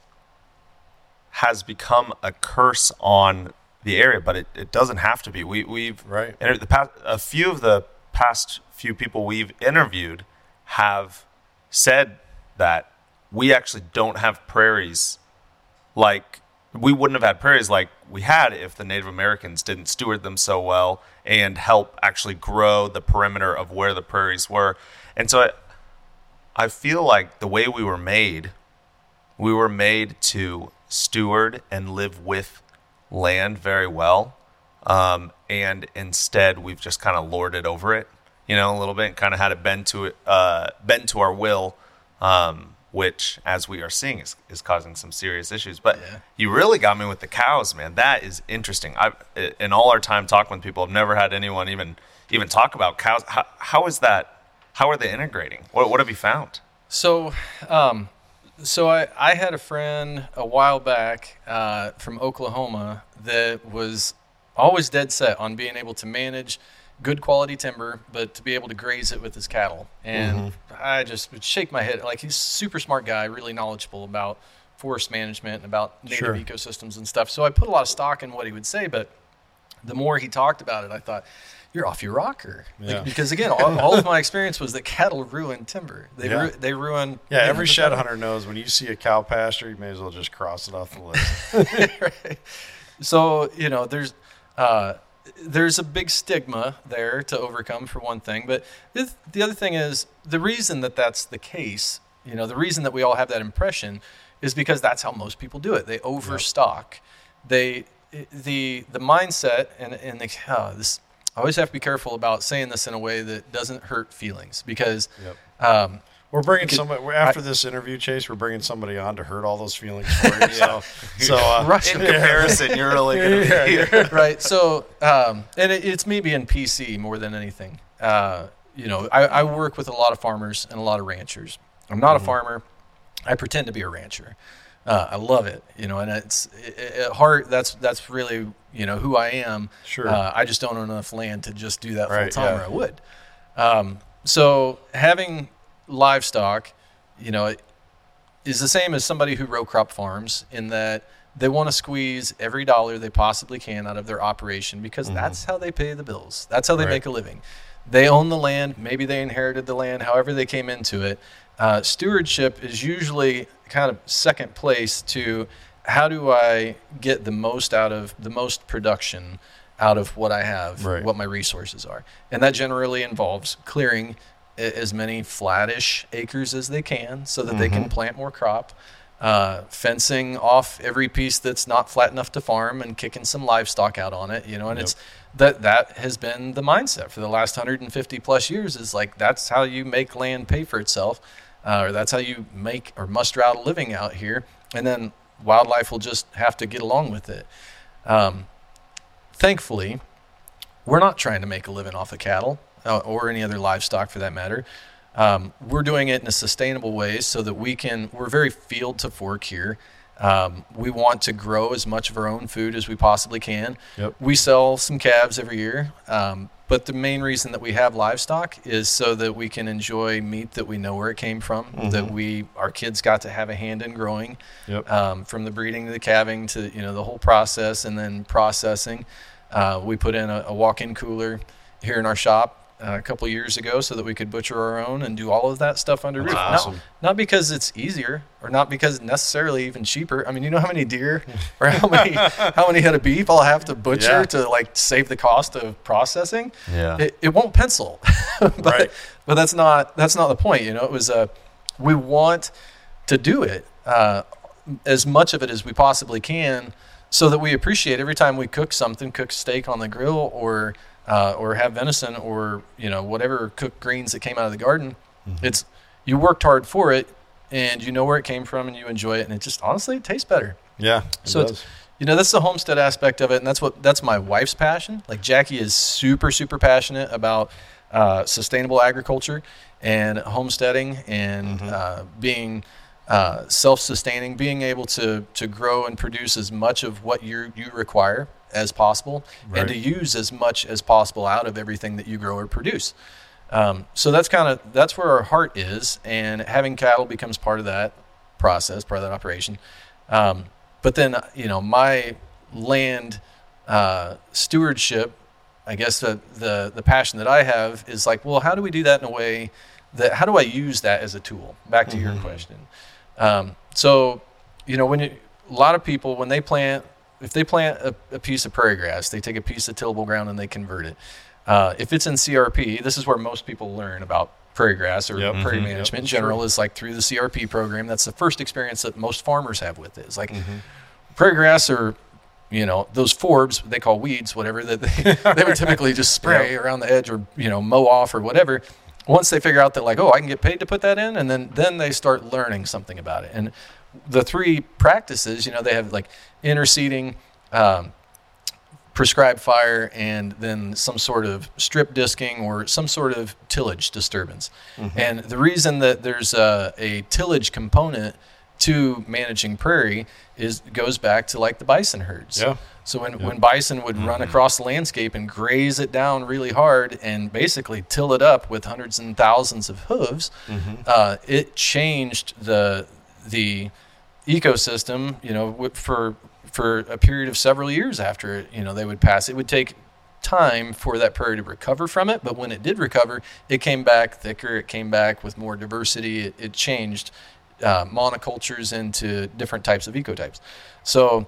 has become a curse on the area, but it, it doesn't have to be. We we've Right. inter- the past a few of the past few people we've interviewed have said that we actually don't have prairies like we wouldn't have had prairies like we had if the Native Americans didn't steward them so well and help actually grow the perimeter of where the prairies were. And so I, I feel like the way we were made, we were made to steward and live with land very well. Um, and instead, we've just kind of lorded over it, you know, a little bit, kind of had it bend to it, uh, bend to our will, um, which, as we are seeing, is, is causing some serious issues. But Yeah. you really got me with the cows, man. That is interesting. I, in all our time talking with people, I've never had anyone even even talk about cows. How, how is that? How are they integrating? What, what have you found? So, um, so I, I had a friend a while back uh, from Oklahoma that was always dead set on being able to manage good quality timber, but to be able to graze it with his cattle. And I just would shake my head. Like he's a super smart guy, really knowledgeable about forest management and about native Sure. ecosystems and stuff. So I put a lot of stock in what he would say, but the more he talked about it, I thought, you're off your rocker. Like, because again, all, all of my experience was that cattle ruin timber. They, Yeah. ru- they ruin. Yeah, every shed hunter knows when you see a cow pasture, you may as well just cross it off the list. Right. So you know, there's uh, there's a big stigma there to overcome for one thing, but the, the other thing is the reason that that's the case. You know, the reason that we all have that impression is because that's how most people do it. They overstock. They the the mindset and and the, oh, this. I always have to be careful about saying this in a way that doesn't hurt feelings because Yep. um, We're bringing Because somebody we're, after this interview, Chase. We're bringing somebody on to hurt all those feelings for you. So, so uh, Rush In comparison, you're really going to be. right. So, um, and it, it's me being PC more than anything. Uh, you know, I, I work with a lot of farmers and a lot of ranchers. I'm not a farmer. I pretend to be a rancher. Uh, I love it, you know, and it's i- i- at heart. That's that's really you know who I am. Sure. Uh, I just don't own enough land to just do that full time, yeah. or I would. Um, so having livestock, you know, is the same as somebody who row crop farms in that they want to squeeze every dollar they possibly can out of their operation because that's how they pay the bills. That's how they Mm-hmm. Right. make a living. They own the land. Maybe they inherited the land. However they came into it. Uh, stewardship is usually kind of second place to how do I get the most out of the most production out of what I have, Right. what my resources are, and that generally involves clearing as many flattish acres as they can so that they Mm-hmm. can plant more crop. Uh, fencing off every piece that's not flat enough to farm and kicking some livestock out on it, you know, and Yep. it's that that has been the mindset for the last 150 plus years is like that's how you make land pay for itself uh, or that's how you make or muster out a living out here and then wildlife will just have to get along with it um, thankfully we're not trying to make a living off of cattle uh, or any other livestock for that matter um, we're doing it in a sustainable way so that we can we're very field to fork here um, we want to grow as much of our own food as we possibly can Yep. we sell some calves every year um, but the main reason that we have livestock is so that we can enjoy meat that we know where it came from that we our kids got to have a hand in growing Yep. um, from the breeding to the calving to you know the whole process and then processing. Uh, we put in a, a walk-in cooler here in our shop. Uh, a couple years ago so that we could butcher our own and do all of that stuff under roof. Not- awesome. Not, because it's easier or not because necessarily even cheaper. I mean, you know how many deer or how many how many head of beef I'll have to butcher Yeah. to like save the cost of processing. Yeah. It, it won't pencil, but Right. but that's not that's not the point. You know, it was uh, we want to do it uh, as much of it as we possibly can, so that we appreciate every time we cook something, cook steak on the grill, or uh, or have venison, or you know whatever cooked greens that came out of the garden. It's you worked hard for it, and you know where it came from, and you enjoy it, and it just honestly it tastes better. Yeah. So does. it's you know that's the homestead aspect of it, and that's what that's my wife's passion. Like Jackie is super super passionate about uh, sustainable agriculture and homesteading and uh, being uh, self-sustaining, being able to to grow and produce as much of what you you require as possible, Right. and to use as much as possible out of everything that you grow or produce. Um, so that's kind of that's where our heart is, and having cattle becomes part of that process, part of that operation. Um, but then, you know, my land uh, stewardship, I guess the, the the passion that I have is like, well, how do we do that in a way that how do I use that as a tool? Back to your question. Um, so, you know, when you, a lot of people when they plant, if they plant a, a piece of prairie grass, they take a piece of tillable ground and they convert it. Uh, if it's in CRP, this is where most people learn about prairie grass or Yep. prairie Mhm. management in Yep, general is like through the CRP program. That's the first experience that most farmers have with it. It's like prairie grass or you know those forbs they call weeds whatever that they, they would typically just spray around the edge or you know mow off or whatever once they figure out that like oh i can get paid to put that in and then then they start learning something about it and the three practices you know they have like interseeding, um, prescribed fire and then some sort of strip disking or some sort of tillage disturbance. And the reason that there's a, a tillage component to managing prairie is goes back to like the bison herds. Yeah. So when, when bison would run across the landscape and graze it down really hard and basically till it up with hundreds and thousands of hooves, uh, it changed the the ecosystem. You know, for for a period of several years after you know they would pass. It would take time for that prairie to recover from it, but when it did recover, it came back thicker. It came back with more diversity. It, it changed uh, monocultures into different types of ecotypes. So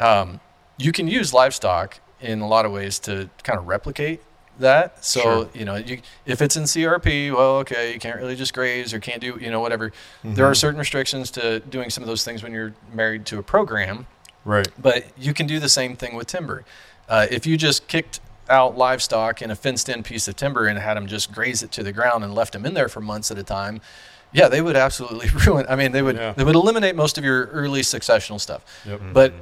um, you can use livestock in a lot of ways to kind of replicate that. So Sure. you know, you, if it's in CRP, well, okay, you can't really just graze or can't do you know whatever. There are certain restrictions to doing some of those things when you're married to a program. Right. But you can do the same thing with timber. Uh, if you just kicked out livestock in a fenced-in piece of timber and had them just graze it to the ground and left them in there for months at a time, yeah, they would absolutely ruin. I mean, they would Yeah. they would eliminate most of your early successional stuff. Yep. But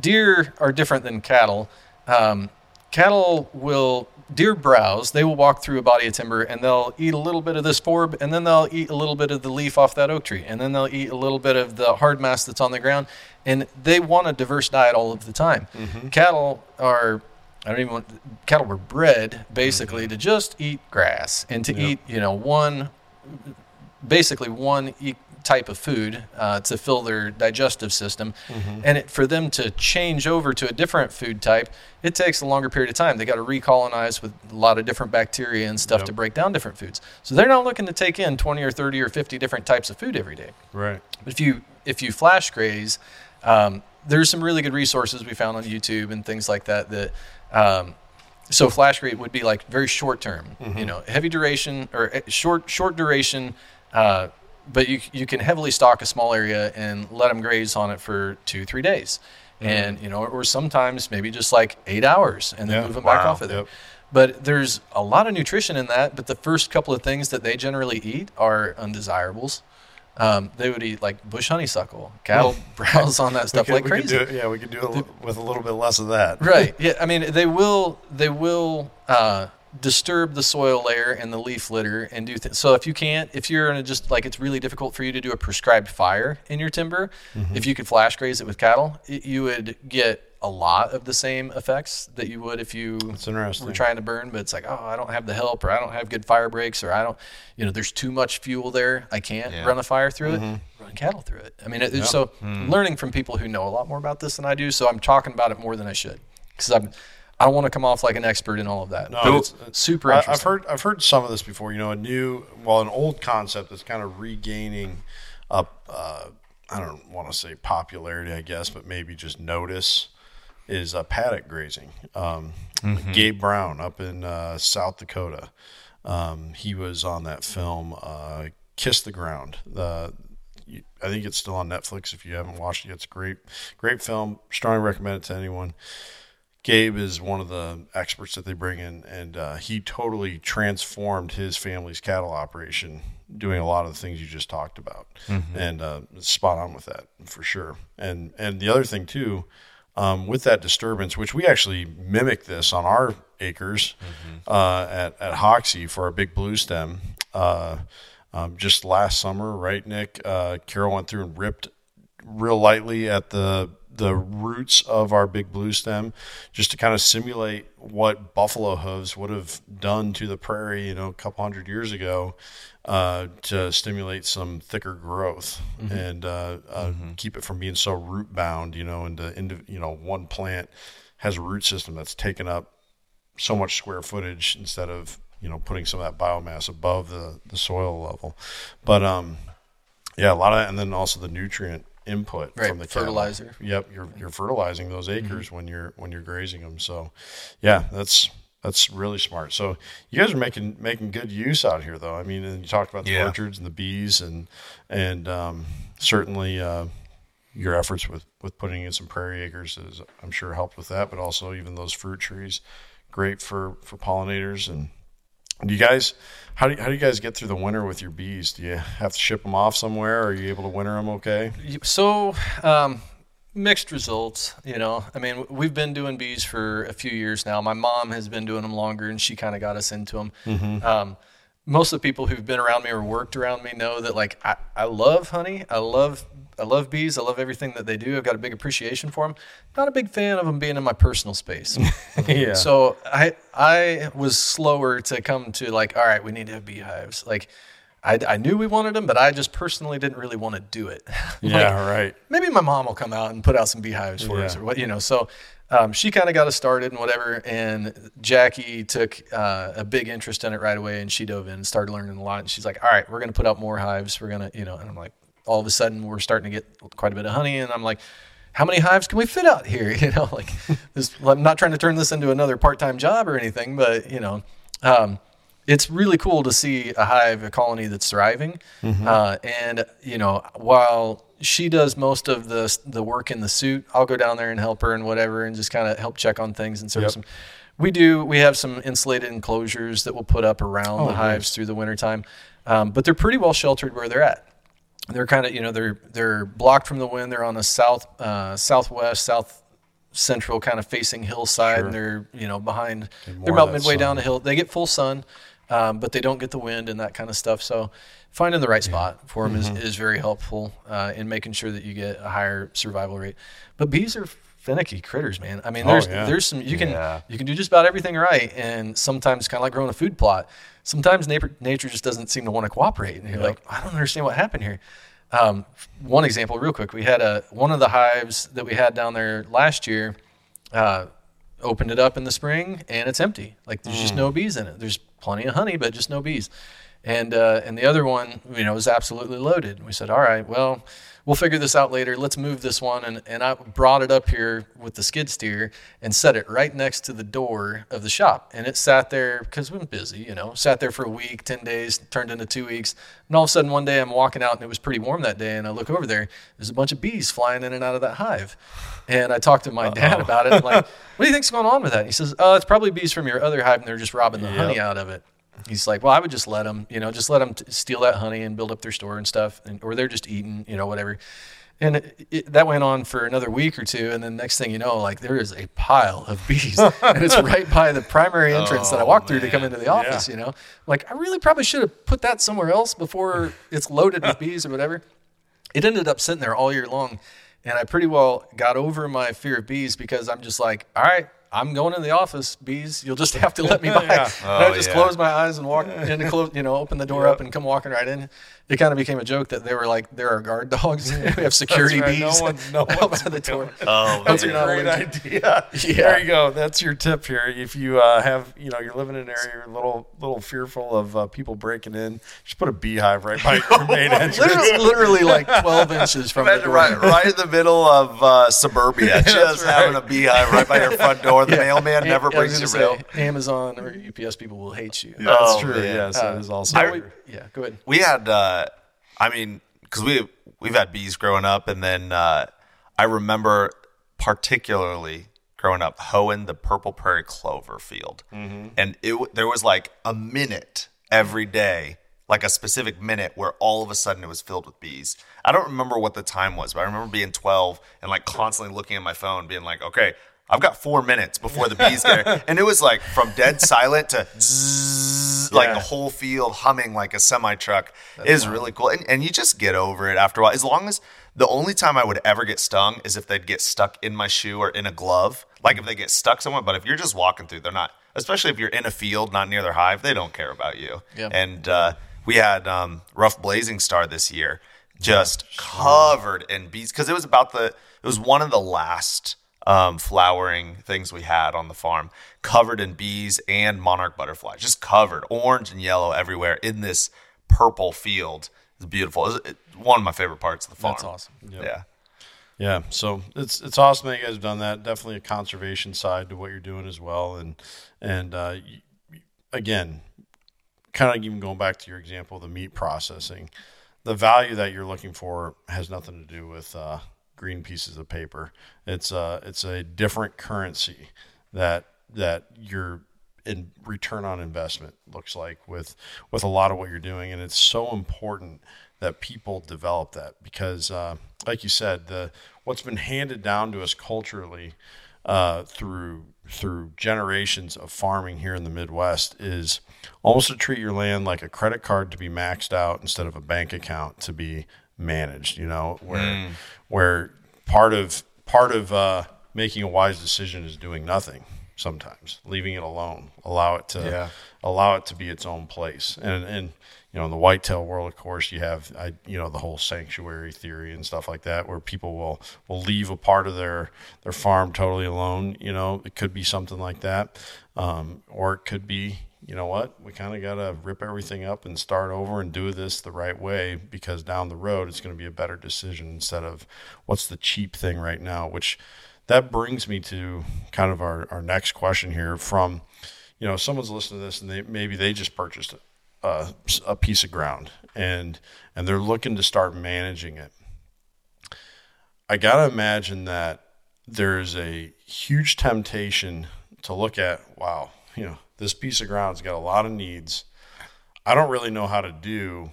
deer are different than cattle. Um, cattle will deer browse. They will walk through a body of timber and they'll eat a little bit of this forb, and then they'll eat a little bit of the leaf off that oak tree, and then they'll eat a little bit of the hard mass that's on the ground. And they want a diverse diet all of the time. Mm-hmm. Cattle are. I don't even want. Cattle were bred basically mm-hmm. to just eat grass and to Yep. eat, you know, one basically one e- type of food uh, to fill their digestive system. And it, for them to change over to a different food type, it takes a longer period of time. They got to recolonize with a lot of different bacteria and stuff Yep. to break down different foods. So they're not looking to take in 20 or 30 or 50 different types of food every day. Right. But if you if you flash graze, um, there's some really good resources we found on YouTube and things like that. That um, so flash graze would be like very short term, you know, heavy duration or eh, short short duration. Uh, but you you can heavily stock a small area and let them graze on it for two three days, and you know, or sometimes maybe just like eight hours, and then Yeah. move them back off of there. Yep. But there's a lot of nutrition in that. But the first couple of things that they generally eat are undesirables. Um, they would eat like bush honeysuckle. Cattle browse on that stuff could- like crazy. do it- yeah, we could do it li- with a little bit less of that. right. Yeah. I mean, they will. They will uh, disturb the soil layer and the leaf litter and do things. So if you can't, if you're in a just like it's really difficult for you to do a prescribed fire in your timber, Mm-hmm. if you could flash graze it with cattle, it, you would get a lot of the same effects that you would if you were trying to burn, but it's like, oh, I don't have the help, or I don't have good fire breaks, or I don't, you know, there's too much fuel there. I can't Yeah. run a fire through it. Run cattle through it. I mean, it, so learning from people who know a lot more about this than I do. So I'm talking about it more than I should because I'm, I don't want to come off like an expert in all of that. No, But it's- super I, interesting. I've heard I've heard some of this before. You know, a new well, an old concept that's kind of regaining up. Uh, I don't want to say popularity, I guess, but maybe just notice is uh, paddock grazing. Um, Gabe Brown up in uh, South Dakota. Um, he was on that film uh, "Kiss the Ground." The I think it's still on Netflix. If you haven't watched it, yet. it's a great, great film. Strongly recommend it to anyone. Gabe is one of the experts that they bring in, and uh, he totally transformed his family's cattle operation, doing a lot of the things you just talked about, and uh, spot on with that for sure. And and the other thing too, um, with that disturbance, which we actually mimic this on our acres uh, at at Hoxie for our big blue stem. Uh, um, just last summer, right, Nick? Uh, Carol went through and ripped real lightly at the the roots of our big blue stem just to kind of simulate what buffalo hooves would have done to the prairie you know a couple hundred years ago uh, to stimulate some thicker growth and uh, uh, keep it from being so root bound you know into into you know one plant has a root system that's taken up so much square footage instead of you know putting some of that biomass above the the soil level. But um yeah a lot of that and then also the nutrient input Right, from the cattle. fertilizer. yep you're you're fertilizing those acres when you're when you're grazing them so yeah that's that's really smart so you guys are making making good use out here though i mean and you talked about the Yeah. orchards and the bees and and um, certainly uh, your efforts with with putting in some prairie acres is i'm sure helped with that but also even those fruit trees great for for pollinators and do you guys how do you, how do you guys get through the winter with your bees do you have to ship them off somewhere or are you able to winter them okay So, um, mixed results. You know, I mean, we've been doing bees for a few years now. My mom has been doing them longer, and she kind of got us into them. Mm-hmm. Um, most of the people who've been around me or worked around me know that like I, I love honey. I love I love bees. I love everything that they do. I've got a big appreciation for them. Not a big fan of them being in my personal space. yeah So I I was slower to come to like, all right, we need to have beehives. Like, I, I knew we wanted them, but I just personally didn't really want to do it. Like, yeah right maybe my mom will come out and put out some beehives for us or what you know so um, she kind of got us started and whatever and Jackie took uh, a big interest in it right away and she dove in and started learning a lot and she's like all right we're going to put out more hives we're going to you know and i'm like all of a sudden we're starting to get quite a bit of honey and i'm like how many hives can we fit out here you know like this i'm not trying to turn this into another part-time job or anything but you know um, it's really cool to see a hive, a colony that's thriving. Uh, and you know, while she does most of the the work in the suit, I'll go down there and help her and whatever, and just kind of help check on things and service Yep. them. We do. We have some insulated enclosures that we'll put up around Oh, the hives through the wintertime, um, but they're pretty well sheltered where they're at. They're kind of you know they're they're blocked from the wind. They're on a south uh, southwest south central kind of facing hillside Sure. and they're you know behind they're about midway down the hill they get full sun um, but they don't get the wind and that kind of stuff so finding the right spot for them Mm-hmm. is, is very helpful uh, in making sure that you get a higher survival rate but bees are finicky critters man i mean Oh, there's yeah. there's some you can Yeah. you can do just about everything right and sometimes kind of like growing a food plot sometimes nature, nature just doesn't seem to want to cooperate and you're like i don't understand what happened here um, one example real quick we had a one of the hives that we had down there last year uh, opened it up in the spring and it's empty. Like there's just no bees in it. There's plenty of honey, but just no bees. And uh, and the other one, you know, was absolutely loaded. And We said, all right, well, we'll figure this out later. Let's move this one. And and I brought it up here with the skid steer and set it right next to the door of the shop. And it sat there because we've been busy, you know, sat there for a week, ten days, turned into two weeks. And all of a sudden, one day I'm walking out and it was pretty warm that day. And I look over there, there's a bunch of bees flying in and out of that hive. And I talked to my dad about it. I'm like, what do you think's going on with that? And He says, oh, it's probably bees from your other hive and they're just robbing the honey out of it. He's like, well, I would just let them, you know, just let them t- steal that honey and build up their store and stuff, and, or they're just eating, you know, whatever. And it, it, that went on for another week or two, and then next thing you know, like there is a pile of bees, and it's right by the primary entrance that I oh, walked through to come into the office. You know, like I really probably should have put that somewhere else before it's loaded with bees or whatever. It ended up sitting there all year long, and I pretty well got over my fear of bees because I'm just like, all right, I'm going in the office, bees. You'll just have to let me by. Yeah. And I Oh, just yeah. close my eyes and walk in, close, you know, open the door up and come walking right in. It kind of became a joke that they were like, there are guard dogs. we have security right. No bees one- no out one's by the door. Oh, That's You're a great idea. Yeah. There you go. That's your tip here. If you uh, have, you know, you're living in an area you're a little, little fearful of uh, people breaking in, just put a beehive right by your main entrance. Literally, literally like 12 inches from the door. right, right in the middle of uh, suburbia, just right. having a beehive right by your front door. The mailman Am- never brings gonna you mail. say, Amazon or UPS people will hate you. That's Oh, true. man. Yes, that Uh, is also no, true. yeah, go ahead. we had uh i mean because we we've had bees growing up and then uh i remember particularly growing up hoeing the purple prairie clover field. And it there was like a minute every day like a specific minute where all of a sudden it was filled with bees. I don't remember what the time was but i remember being 12 and like constantly looking at my phone being like okay I've got four minutes before the bees get here. And it was like from dead silent to zzz, like the whole field humming like a semi truck is really cool. And, and you just get over it after a while. As long as the only time I would ever get stung is if they'd get stuck in my shoe or in a glove. Like if they get stuck somewhere. But if you're just walking through, they're not, especially if you're in a field, not near their hive, they don't care about you. Yeah. And uh, we had um, Rough Blazing Star this year, just covered in bees because it was about the, it was one of the last um, flowering things we had on the farm, covered in bees and monarch butterflies, just covered orange and yellow everywhere in this purple field. It's beautiful. It's it's one of my favorite parts of the farm. That's awesome. Yeah. Yeah, so it's it's awesome that you guys have done that. Definitely a conservation side to what you're doing as well, and and uh, y- y- again, kind of even going back to your example the meat processing, the value that you're looking for has nothing to do with uh, green pieces of paper. It's uh it's a different currency that that your in return on investment looks like with with a lot of what you're doing, and it's so important that people develop that because, uh, like you said, the what's been handed down to us culturally uh, through through generations of farming here in the Midwest is almost to treat your land like a credit card to be maxed out instead of a bank account to be managed. You know, where where part of part of uh, making a wise decision is doing nothing. Sometimes leaving it alone, allow it to Yeah. allow it to be its own place. And and you know, in the whitetail world, of course, you have I you know the whole sanctuary theory and stuff like that, where people will will leave a part of their their farm totally alone. You know, it could be something like that, um, or it could be. You know what? We kind of got to rip everything up and start over and do this the right way because down the road it's going to be a better decision instead of what's the cheap thing right now, which that brings me to kind of our, our next question here from you know someone's listening to this and they maybe they just purchased a, a piece of ground and and they're looking to start managing it i gotta imagine that there's a huge temptation to look at wow you know this piece of ground's got a lot of needs i don't really know how to do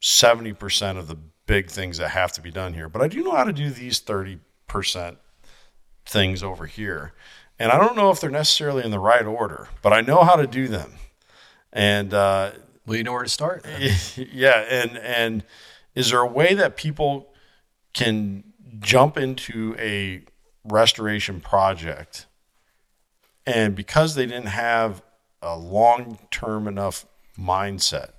70% of the big things that have to be done here but i do know how to do these 30% things over here. And I don't know if they're necessarily in the right order, but I know how to do them. And uh, Well, you know where to start. yeah, and and is there a way that people can jump into a restoration project and because they didn't have a long-term enough mindset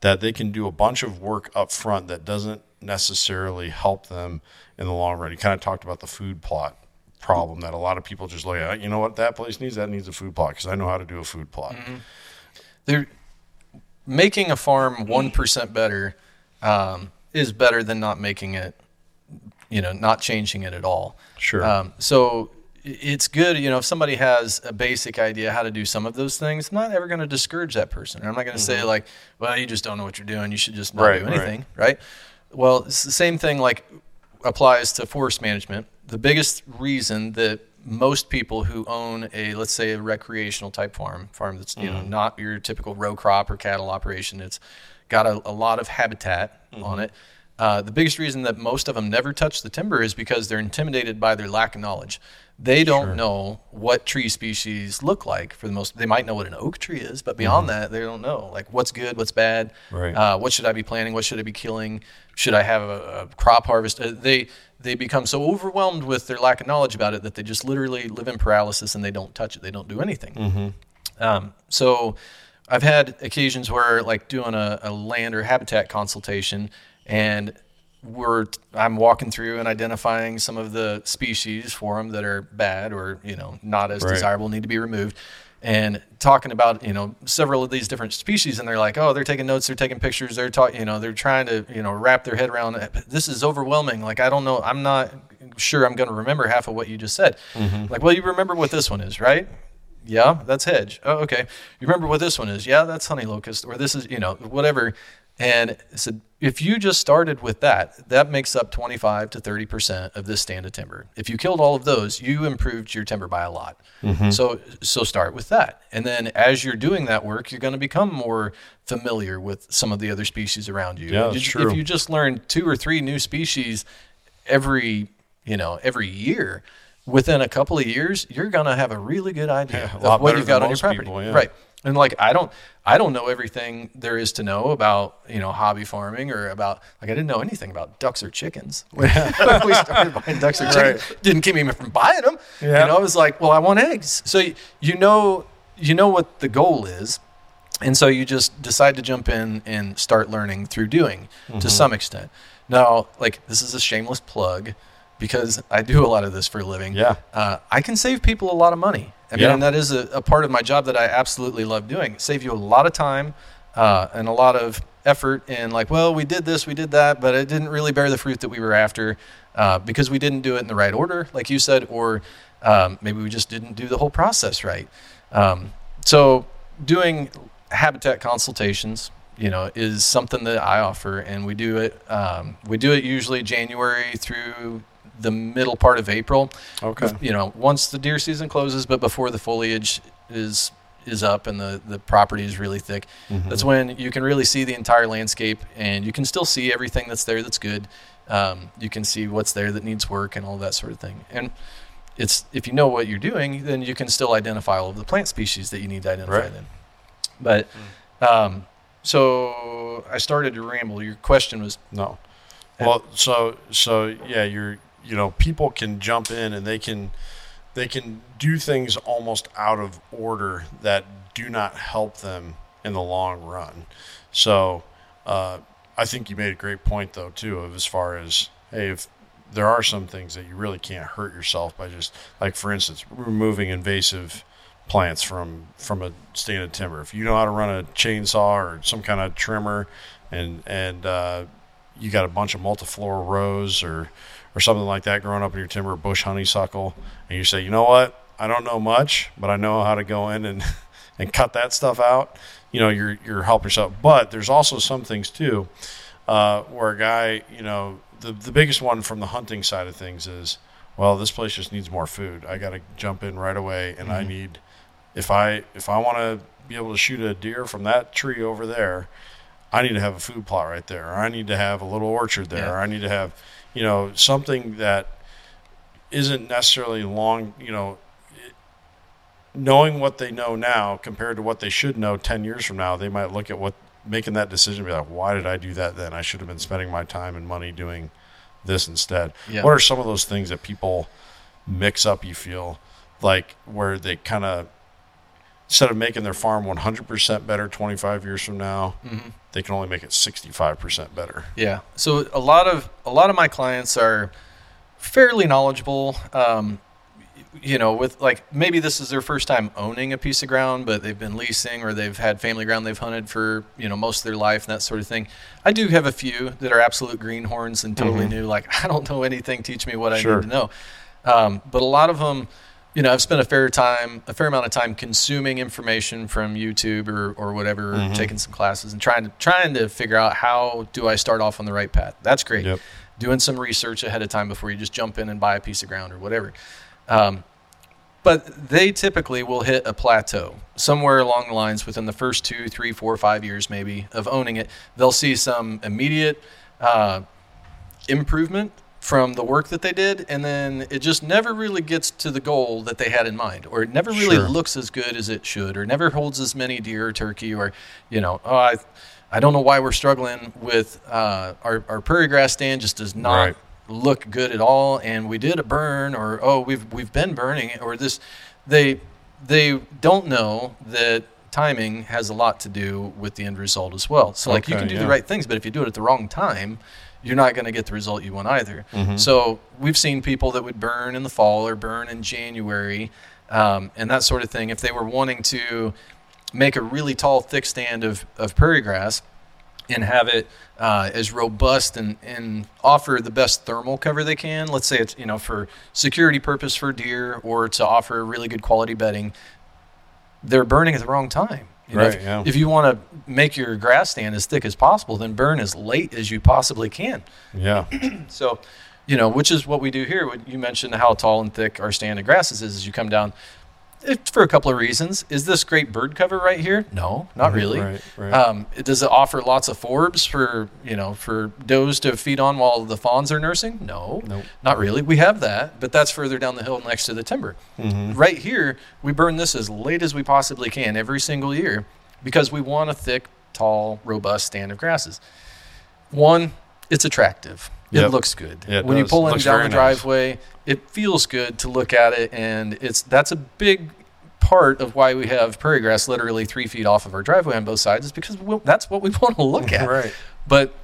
that they can do a bunch of work up front that doesn't necessarily help them in the long run. You kind of talked about the food plot problem that a lot of people just look at. You know what that place needs? That needs a food plot because I know how to do a food plot. They're making a farm one percent better um, is better than not making it. You know, not changing it at all. Sure. Um, so it's good, you know, if somebody has a basic idea how to do some of those things, I'm not ever going to discourage that person. I'm not going to say mm-hmm. like, well, you just don't know what you're doing. You should just not Right, do anything, right. Well, it's the same thing like applies to forest management. The biggest reason that most people who own a let's say a recreational type farm, farm that's you know mm-hmm. not your typical row crop or cattle operation, it's got a, a lot of habitat on mm-hmm. it. Uh, the biggest reason that most of them never touch the timber is because they're intimidated by their lack of knowledge. They don't Sure. know what tree species look like for the most. They might know what an oak tree is, but beyond that, they don't know like what's good, what's bad. Right. Uh, what should I be planting? What should I be killing? Should I have a, a crop harvest? Uh, they they become so overwhelmed with their lack of knowledge about it that they just literally live in paralysis and they don't touch it. They don't do anything. Um, so I've had occasions where like doing a, a land or habitat consultation and we're I'm walking through and identifying some of the species for them that are bad or you know not as Right. desirable need to be removed and talking about you know several of these different species and they're like oh they're taking notes they're taking pictures they're talking you know they're trying to you know wrap their head around it. this is overwhelming like I don't know I'm not sure I'm going to remember half of what you just said mm-hmm. like well you remember what this one is right yeah, that's hedge. Oh, okay. You remember what this one is? Yeah, that's honey locust, or this is, you know, whatever. And said, if you just started with that, that makes up 25 to 30% of this stand of timber. If you killed all of those, you improved your timber by a lot. Mm-hmm. So, so start with that. And then as you're doing that work, you're going to become more familiar with some of the other species around you. Yeah, you- true. If you just learn two or three new species every, you know, every year, within a couple of years, you're going to have a really good idea Yeah, of what you've got on your property. people, yeah. Right. And like I don't I don't know everything there is to know about, you know, hobby farming or about like I didn't know anything about ducks or chickens. When we started buying ducks or chickens. Didn't keep me from buying them. Yeah. You know, I was like, well, I want eggs. So y- you know you know what the goal is. And so you just decide to jump in and start learning through doing Mm-hmm. to some extent. Now, like this is a shameless plug because I do a lot of this for a living. Yeah. Uh, I can save people a lot of money. I mean, Yeah. and that is a, a part of my job that I absolutely love doing. Save you a lot of time uh, and a lot of effort in like, well, we did this, we did that, but it didn't really bear the fruit that we were after uh, because we didn't do it in the right order, like you said, or um, maybe we just didn't do the whole process right. Um, so doing habitat consultations, you know, is something that I offer, and we do it. Um, we do it usually January through the middle part of April. Okay. You know, once the deer season closes, but before the foliage is is up and the the property is really thick, Mm-hmm. that's when you can really see the entire landscape, and you can still see everything that's there that's good. Um, you can see what's there that needs work and all that sort of thing. And it's if you know what you're doing, then you can still identify all of the plant species that you need to identify. Right. Then, but um, so I started to ramble. Your question was No. Well, so so yeah, you're you know people can jump in and they can they can do things almost out of order that do not help them in the long run. So uh, I think you made a great point though too of as far as hey if there are some things that you really can't hurt yourself by just like for instance removing invasive plants from from a stand of timber. If you know how to run a chainsaw or some kind of trimmer and and uh, you got a bunch of multiflora rose or or something like that growing up in your timber, bush honeysuckle, and you say, you know what, I don't know much, but I know how to go in and and cut that stuff out. You know, you're you're helping yourself. But there's also some things too, uh, where a guy, you know, the the biggest one from the hunting side of things is, well, this place just needs more food. I got to jump in right away, and I need if I if I want to be able to shoot a deer from that tree over there, I need to have a food plot right there, or I need to have a little orchard there, Yeah. or I need to have, you know, something that isn't necessarily long, you know, knowing what they know now compared to what they should know 10 years from now, they might look at what making that decision be like, why did I do that then? I should have been spending my time and money doing this instead. Yeah. What are some of those things that people mix up, you feel like, where they kind of, instead of making their farm 100% better 25 years from now, Mm-hmm. they can only make it 65% better. Yeah. So a lot of a lot of my clients are fairly knowledgeable. Um, you know, with like maybe this is their first time owning a piece of ground, but they've been leasing or they've had family ground they've hunted for you know most of their life and that sort of thing. I do have a few that are absolute greenhorns and totally new. Like I don't know anything. Teach me what I Sure. need to know. Um, but a lot of them, you know, I've spent a fair time, a fair amount of time consuming information from YouTube or, or whatever, or taking some classes and trying to trying to figure out how do I start off on the right path. That's great. Yep. Doing some research ahead of time before you just jump in and buy a piece of ground or whatever. Um, but they typically will hit a plateau somewhere along the lines within the first two, three, four, five years maybe of owning it. They'll see some immediate uh, improvement from the work that they did, and then it just never really gets to the goal that they had in mind, or it never really Sure. looks as good as it should, or never holds as many deer or turkey, or you know, oh, I, I don't know why we're struggling with uh, our our prairie grass stand just does not Right. look good at all, and we did a burn, or oh, we've we've been burning or this, they they don't know that timing has a lot to do with the end result as well. So like you can do yeah. the right things, but if you do it at the wrong time, you're not going to get the result you want either. Mm-hmm. So we've seen people that would burn in the fall or burn in January, um, and that sort of thing. If they were wanting to make a really tall, thick stand of, of prairie grass and have it uh, as robust and, and offer the best thermal cover they can. Let's say it's you know for security purpose for deer or to offer really good quality bedding. They're burning at the wrong time. You know, Right, if, yeah. if you want to make your grass stand as thick as possible, then burn as late as you possibly can. Yeah. So, you know, which is what we do here. What You mentioned how tall and thick our stand of grasses is as you come down. It's for a couple of reasons. Is this great bird cover right here? No, not really. Right, right. Um, it, does it offer lots of forbs for you know for does to feed on while the fawns are nursing? No, Nope. not really. We have that, but that's further down the hill next to the timber. Mm-hmm. Right here, we burn this as late as we possibly can every single year because we want a thick, tall, robust stand of grasses. One, it's attractive. It Yep. looks good. Yeah, it when you does. pull in down the nice. driveway, it feels good to look at it, and it's that's a big part of why we have prairie grass literally three feet off of our driveway on both sides is because we, that's what we want to look at. Right. But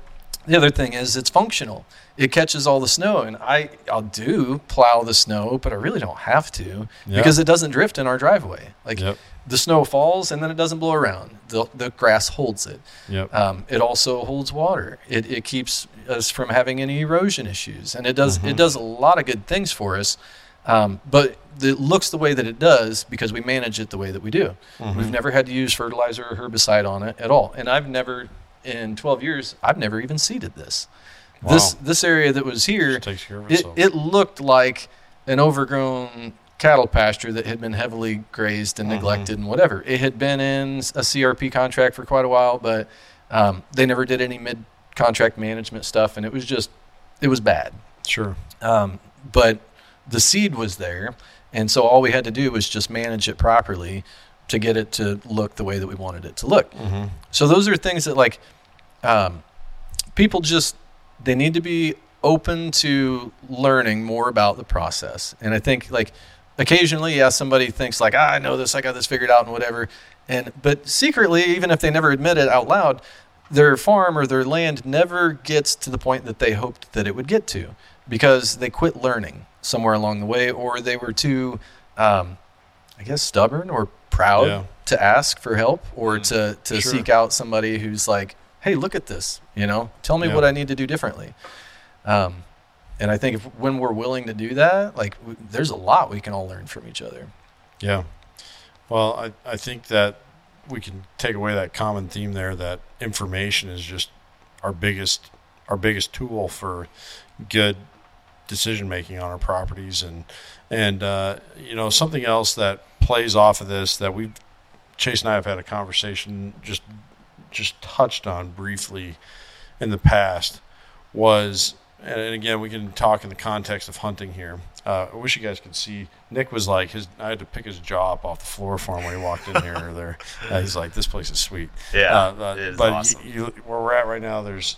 the other thing is it's functional. It catches all the snow, and I I'll do plow the snow, but I really don't have to because it doesn't drift in our driveway. Like Yep. the snow falls and then it doesn't blow around. The the grass holds it. Yep. Um, it also holds water. It, it keeps us from having any erosion issues, and it does Mm-hmm. it does a lot of good things for us. Um, but it looks the way that it does because we manage it the way that we do. Mm-hmm. We've never had to use fertilizer or herbicide on it at all, and I've never in 12 years I've never even seeded this. This Wow. this area that was here takes care of it, it looked like an overgrown cattle pasture that had been heavily grazed and Mhm. neglected and whatever. It had been in a CRP contract for quite a while, but um, they never did any mid contract management stuff, and it was just it was bad. sure. Um, but the seed was there, and so all we had to do was just manage it properly to get it to look the way that we wanted it to look. Mm-hmm. So those are things that like um, people just they need to be open to learning more about the process. And I think like occasionally, yeah, somebody thinks like, ah, I know this, I got this figured out and whatever. And but secretly, even if they never admit it out loud, their farm or their land never gets to the point that they hoped that it would get to because they quit learning somewhere along the way or they were too um, I guess stubborn or proud Yeah. to ask for help or Mm, to to sure. seek out somebody who's like, "Hey, look at this. You know, tell me Yeah. what I need to do differently." Um, and I think if when we're willing to do that, like w- there's a lot we can all learn from each other. Yeah. Well, I, I think that we can take away that common theme there that information is just our biggest our biggest tool for good decision making on our properties. And and uh, you know something else that plays off of this that we Chase and I have had a conversation just just touched on briefly in the past was and again we can talk in the context of hunting here uh, i wish you guys could see nick was like his i had to pick his jaw up off the floor for him when he walked in here there uh, he's like this place is sweet Yeah, uh, uh, it is but awesome. you, you, where we're at right now there's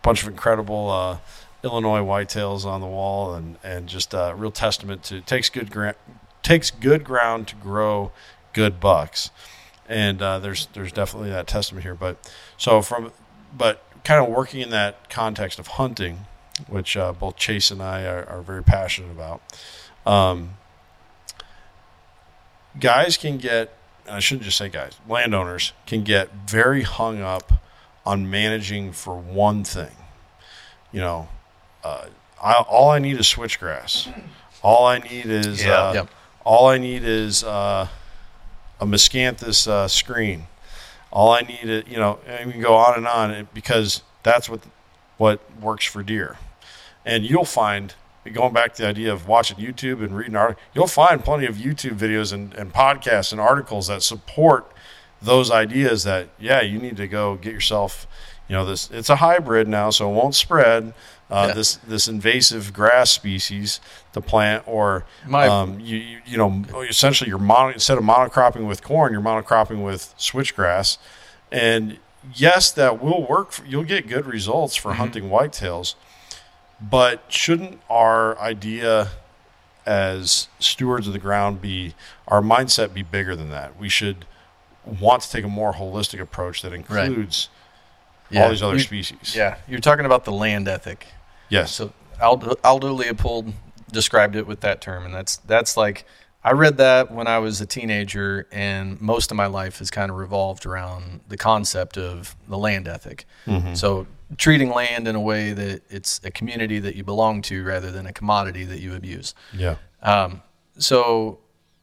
a bunch of incredible uh, illinois whitetails on the wall and and just a real testament to takes good takes good ground to grow good bucks and uh, there's there's definitely that testament here. But so from but kind of working in that context of hunting, which uh, both Chase and I are, are very passionate about. Um, guys can get I shouldn't just say guys landowners can get very hung up on managing for one thing. You know, uh, I, all I need is switchgrass. All I need is Yeah. uh, Yep. all I need is uh, a miscanthus uh, screen. All I need is, you know, and we can go on and on because that's what what works for deer. And you'll find, going back to the idea of watching YouTube and reading art, you'll find plenty of YouTube videos and, and podcasts and articles that support those ideas that, yeah, you need to go get yourself, you know, this, it's a hybrid now, so it won't spread. uh, Yeah. this this invasive grass species to plant, or My- um, you, you you know essentially you're mono, instead of monocropping with corn, you're monocropping with switchgrass, and yes, that will work. For, you'll get good results Mm-hmm. for hunting whitetails, but shouldn't our idea as stewards of the ground be our mindset be bigger than that? We should want to take a more holistic approach that includes all these other You- species. Yeah, you're talking about the land ethic. Yes. So Aldo, Aldo Leopold described it with that term, and that's that's like I read that when I was a teenager, and most of my life has kind of revolved around the concept of the land ethic. So treating land in a way that it's a community that you belong to rather than a commodity that you abuse. yeah. Um, so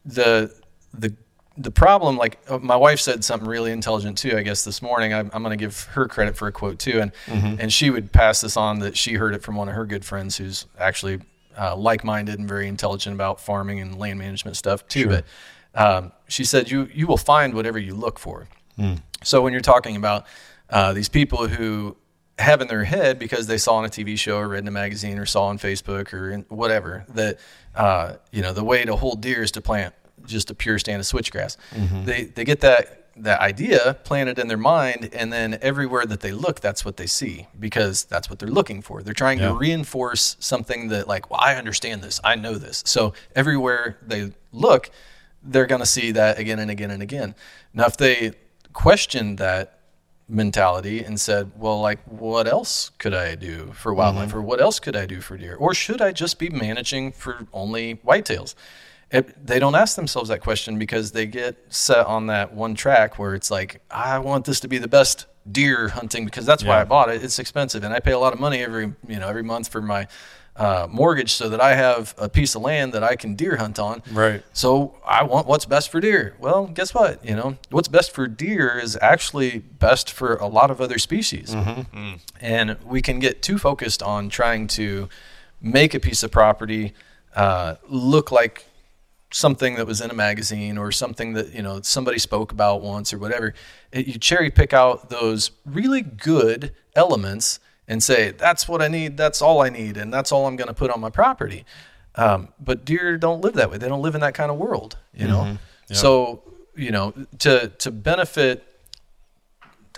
the the the problem, like uh, my wife said something really intelligent too. I guess this morning I'm, I'm going to give her credit for a quote too, and and she would pass this on that she heard it from one of her good friends who's actually uh, like-minded and very intelligent about farming and land management stuff too. But um, she said you you will find whatever you look for. So when you're talking about uh, these people who have in their head because they saw on a TV show or read in a magazine or saw on Facebook or in whatever that uh, you know the way to hold deer is to plant just a pure stand of switchgrass. They they get that that idea planted in their mind, and then everywhere that they look, that's what they see because that's what they're looking for. They're trying Yeah. to reinforce something that like, well, I understand this, I know this. So everywhere they look, they're going to see that again and again and again. Now, if they question that mentality and said, well, like, what else could I do for wildlife, mm-hmm. or what else could I do for deer, or should I just be managing for only whitetails? It, they don't ask themselves that question because they get set on that one track where it's like, I want this to be the best deer hunting because that's why I bought it. It's expensive, and I pay a lot of money every you know every month for my uh, mortgage so that I have a piece of land that I can deer hunt on. Right. So I want what's best for deer. Well, guess what? You know, what's best for deer is actually best for a lot of other species. And we can get too focused on trying to make a piece of property uh, look like something that was in a magazine or something that you know somebody spoke about once or whatever it, you cherry pick out those really good elements and say that's what i need. That's all i need and that's all i'm going to put on my property. Um, but deer don't live that way. They don't live in that kind of world you know? So you know to to benefit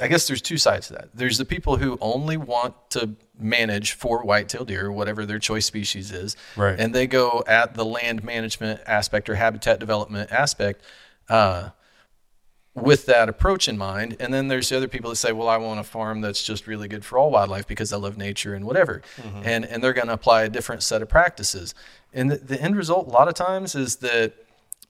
I guess there's two sides to that. There's the people who only want to manage for white-tailed deer or whatever their choice species is, Right. and they go at the land management aspect or habitat development aspect uh, with that approach in mind. And then there's the other people that say, "Well, I want a farm that's just really good for all wildlife because I love nature and whatever," and and they're going to apply a different set of practices. And the, the end result, a lot of times, is that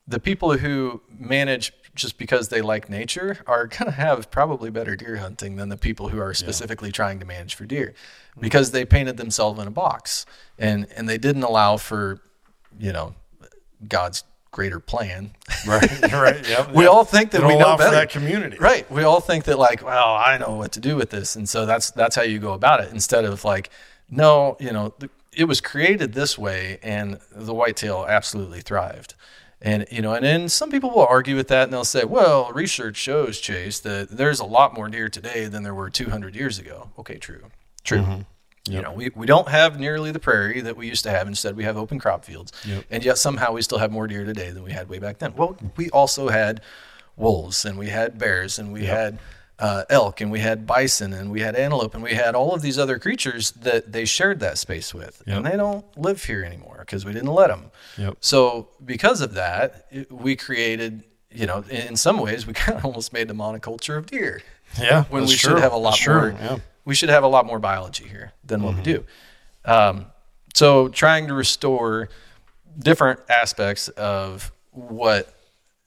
the people who manage just because they like nature are going to have probably better deer hunting than the people who are specifically trying to manage for deer because they painted themselves in a box and and they didn't allow for you know God's greater plan. Right. right. Yep. we all think that we know better. for that community. Right. We all think that like, well, I know what to do with this, and so that's that's how you go about it. Instead of like, no, you know, th- it was created this way, and the whitetail absolutely thrived. And you know, and then some people will argue with that, and they'll say, well, research shows Chase that there's a lot more deer today than there were 200 years ago. Okay, true, true. Mm-hmm. You know, we, we don't have nearly the prairie that we used to have. Instead, we have open crop fields. And yet somehow we still have more deer today than we had way back then. Well, we also had wolves and we had bears and we had uh, elk and we had bison and we had antelope and we had all of these other creatures that they shared that space with. And they don't live here anymore because we didn't let them. Yep. So because of that, it- we created, you know, in, some ways, we kind of almost made a monoculture of deer Yeah. when we true. should have a lot That's true. more. Yeah. Mm-hmm. We should have a lot more biology here than what we do. Um, so trying to restore different aspects of what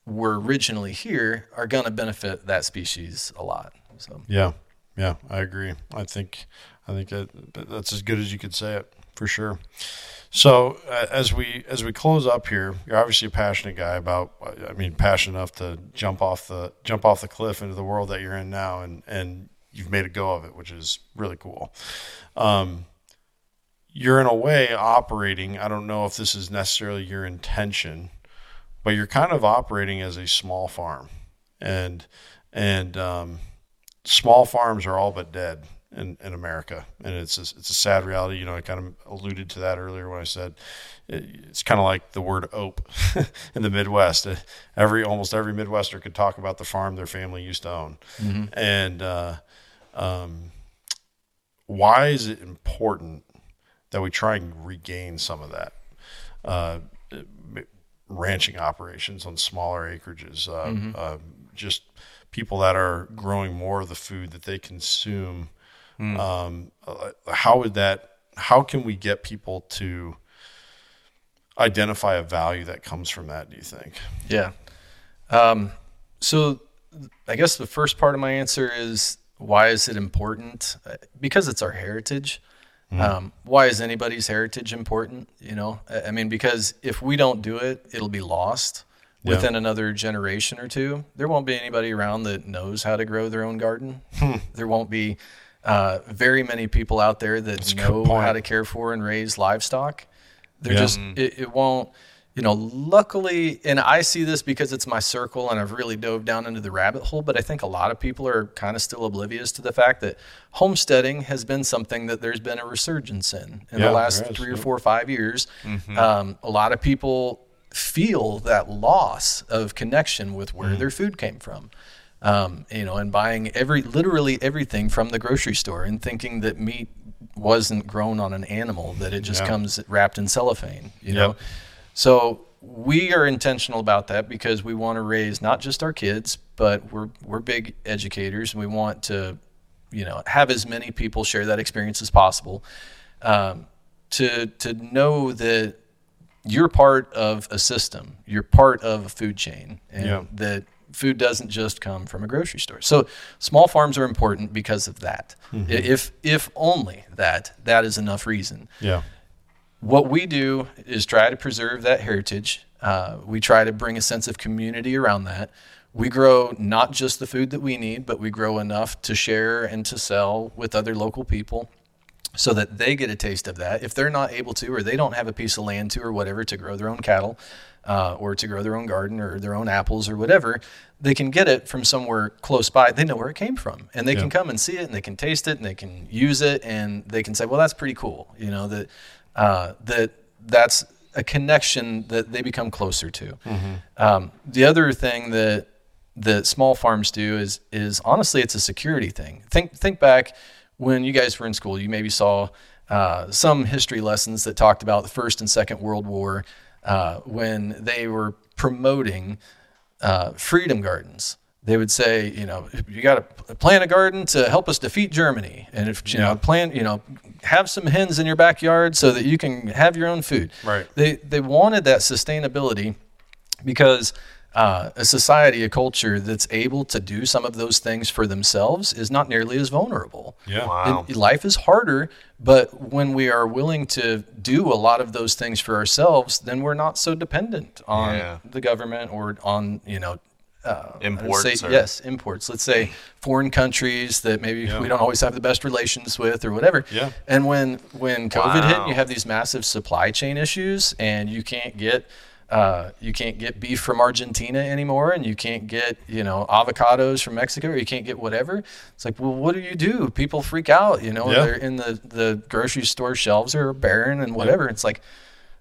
were originally here are going to benefit that species a lot. So Yeah, yeah, I agree. I think I think that that- that's as good as you could say it for sure. So uh, as we as we close up here, you're obviously a passionate guy about. I mean, passionate enough to jump off the jump off the cliff into the world that you're in now, and and you've made a go of it, which is really cool. Um, you're in a way operating. I don't know if this is necessarily your intention, but you're kind of operating as a small farm, and and um, small farms are all but dead in, in America, and it's a, it's a sad reality. You know, I kind of alluded to that earlier when I said it, it's kind of like the word "ope" in the Midwest. Uh, every almost every Midwester could talk about the farm their family used to own, mm-hmm. and uh, um, why is it important that we try and regain some of that? Uh, ranching operations on smaller acreages, uh, mm-hmm. uh, just people that are growing more of the food that they consume. Mm. Um, uh, how would that? How can we get people to identify a value that comes from that? Do you think? Yeah. Um, so, I guess the first part of my answer is why is it important? Uh, because it's our heritage. Mm. Um, why is anybody's heritage important? You know, I mean, because if we don't do it, it'll be lost within another generation or two. There won't be anybody around that knows how to grow their own garden. Hmm. there won't be uh, very many people out there that That's know how to care for and raise livestock. They're yeah. just it, it won't you know, luckily, and I see this because it's my circle and I've really dove down into the rabbit hole, but I think a lot of people are kind of still oblivious to the fact that homesteading has been something that there's been a resurgence in in yeah, the last three or four or five years. Mm-hmm. Um, a lot of people feel that loss of connection with where mm-hmm. their food came from. Um, you know, and buying every literally everything from the grocery store and thinking that meat wasn't grown on an animal, that it just yeah. comes wrapped in cellophane, you yep. know. So we are intentional about that because we want to raise not just our kids, but we're we're big educators and we want to, you know, have as many people share that experience as possible. Um, to to know that you're part of a system, you're part of a food chain, and yeah. that food doesn't just come from a grocery store. So small farms are important because of that. Mm-hmm. If if only that, that is enough reason. Yeah what we do is try to preserve that heritage. Uh, we try to bring a sense of community around that. We grow not just the food that we need, but we grow enough to share and to sell with other local people so that they get a taste of that. If they're not able to, or they don't have a piece of land to, or whatever, to grow their own cattle, uh, or to grow their own garden, or their own apples, or whatever, they can get it from somewhere close by. They know where it came from, and they yeah. can come and see it, and they can taste it, and they can use it, and they can say, "Well, that's pretty cool." You know that uh, that that's a connection that they become closer to. Mm-hmm. Um, the other thing that that small farms do is is honestly it's a security thing. Think think back when you guys were in school, you maybe saw uh, some history lessons that talked about the First and Second World War uh, when they were promoting uh, freedom gardens they would say, you know, you got to plant a garden to help us defeat Germany, and if you yeah. know, plant, you know, have some hens in your backyard so that you can have your own food. Right. They they wanted that sustainability because uh, a society, a culture that's able to do some of those things for themselves is not nearly as vulnerable. Yeah. Wow. It, life is harder, but when we are willing to do a lot of those things for ourselves, then we're not so dependent on yeah. the government or on, you know, uh, imports. Say, yes, imports. Let's say foreign countries that maybe yeah. we don't always have the best relations with, or whatever. Yeah. And when when COVID wow. hit, you have these massive supply chain issues, and you can't get. Uh, you can't get beef from Argentina anymore, and you can't get you know avocados from Mexico, or you can't get whatever. It's like, well, what do you do? People freak out, you know. Yeah. They're in the the grocery store shelves are barren and whatever. Yeah. It's like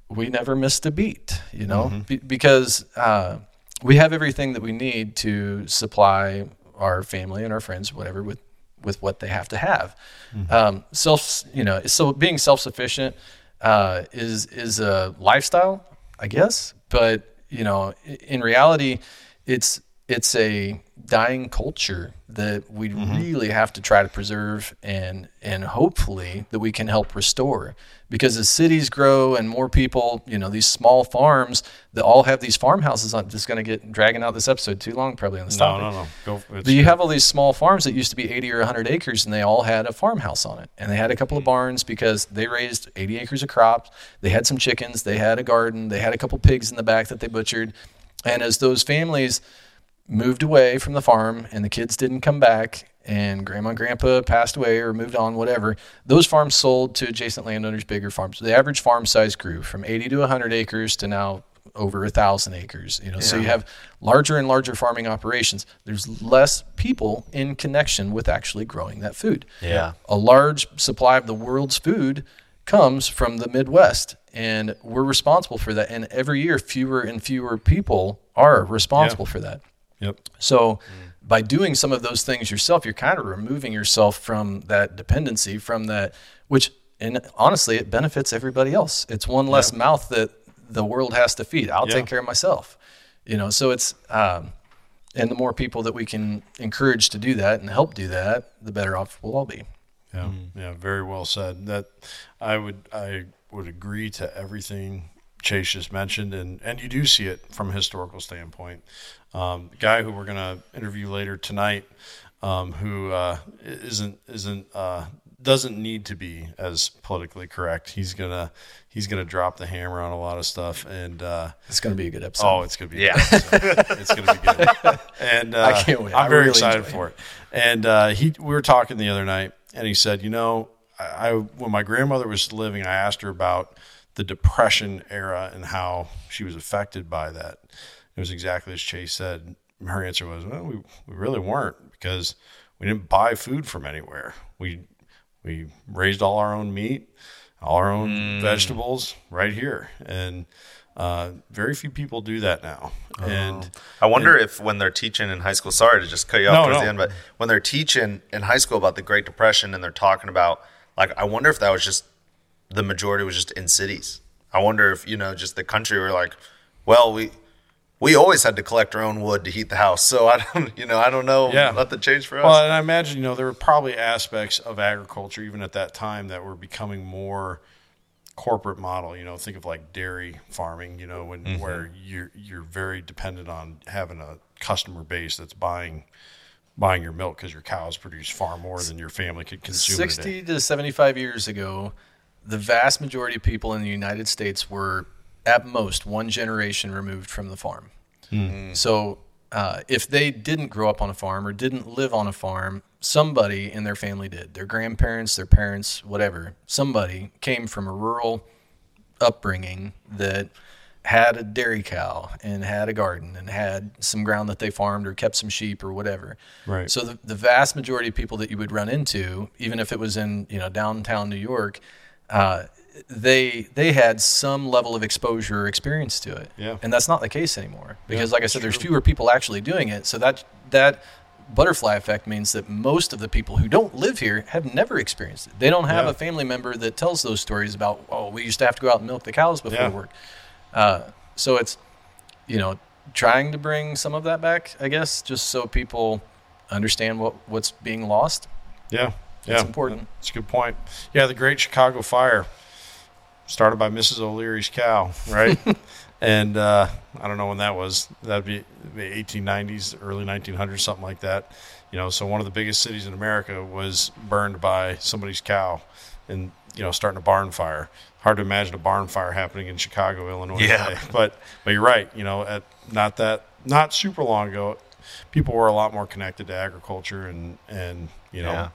we never missed a beat, you know, mm-hmm. Be- because uh, we have everything that we need to supply our family and our friends, whatever, with with what they have to have. Mm-hmm. Um, self, you know, so being self sufficient uh, is is a lifestyle, I guess, but you know, in reality, it's it's a dying culture that we mm-hmm. really have to try to preserve and and hopefully that we can help restore. Because as cities grow and more people you know these small farms that all have these farmhouses i'm just going to get dragging out this episode too long probably on this no, topic. no no. Go but you have all these small farms that used to be 80 or 100 acres and they all had a farmhouse on it. And they had a couple of barns because they raised 80 acres of crops. They had some chickens. They had a garden. They had a couple pigs in the back that they butchered. And as those families moved away from the farm and the kids didn't come back and grandma and grandpa passed away or moved on, whatever, those farms sold to adjacent landowners, bigger farms. The average farm size grew from 80 to 100 acres to now over a thousand acres. You know, so you have larger and larger farming operations. There's less people in connection with actually growing that food. Yeah. A large supply of the world's food comes from the Midwest, and we're responsible for that. And every year, fewer and fewer people are responsible for that. Yep. So, by doing some of those things yourself, you're kind of removing yourself from that dependency, from that, which, and honestly, it benefits everybody else. It's one less mouth that the world has to feed. I'll Yeah. take care of myself, you know. So it's, um, and the more people that we can encourage to do that and help do that, the better off we'll all be. Yeah, yeah, very well said. That I would I would agree to everything Chase just mentioned, and and you do see it from a historical standpoint. Um, the guy who we're going to interview later tonight, um, who uh, isn't isn't uh, doesn't need to be as politically correct. He's gonna he's gonna drop the hammer on a lot of stuff, and uh, It's going to be a good episode. oh, it's gonna be Yeah. it's gonna be good. And uh, I can't wait. I'm I very really excited for it. And uh, he, we were talking the other night, and he said, you know, I, I when my grandmother was living, I asked her about the Depression era and how she was affected by that. It was exactly as Chase said. Her answer was, well, we, we really weren't because we didn't buy food from anywhere. We we raised all our own meat, all our own vegetables right here, and uh, very few people do that now. And I wonder if when they're teaching in high school, sorry to just cut you off No, towards no. the end, but when they're teaching in high school about the Great Depression and they're talking about, like, I wonder if that was just the majority was just in cities. I wonder if, you know, just the country were like, well, we. We always had to collect our own wood to heat the house, so I don't, you know, I don't know. Yeah. nothing changed for us. Well, and I imagine you know there were probably aspects of agriculture even at that time that were becoming more corporate model. You know, think of like dairy farming. You know, when mm-hmm. where you're you're very dependent on having a customer base that's buying buying your milk because your cows produce far more than your family could consume. in a day. 60 to 75 years ago, the vast majority of people in the United States were at most one generation removed from the farm. So, uh, if they didn't grow up on a farm or didn't live on a farm, somebody in their family did. Their grandparents, their parents, whatever. Somebody came from a rural upbringing that had a dairy cow and had a garden and had some ground that they farmed or kept some sheep or whatever. Right. So the, the vast majority of people that you would run into, even if it was in you know downtown New York, uh, they they had some level of exposure or experience to it. Yeah. And that's not the case anymore because, Yeah, like I said, there's fewer people actually doing it. So that that butterfly effect means that most of the people who don't live here have never experienced it. They don't have Yeah. a family member that tells those stories about oh we used to have to go out and milk the cows before Yeah. work. Uh, so it's you know trying to bring some of that back, I guess, just so people understand what what's being lost. Yeah, yeah, It's important. That's a good point. Yeah, the Great Chicago Fire started by Mrs. O'Leary's cow, right? and uh, I don't know when that was. That'd be the 1890s, early 1900s, something like that. You know, so one of the biggest cities in America was burned by somebody's cow, and you know, starting a barn fire. Hard to imagine a barn fire happening in Chicago, Illinois. Yeah. today. but but you're right. You know, at not that not super long ago, people were a lot more connected to agriculture and and you know Yeah.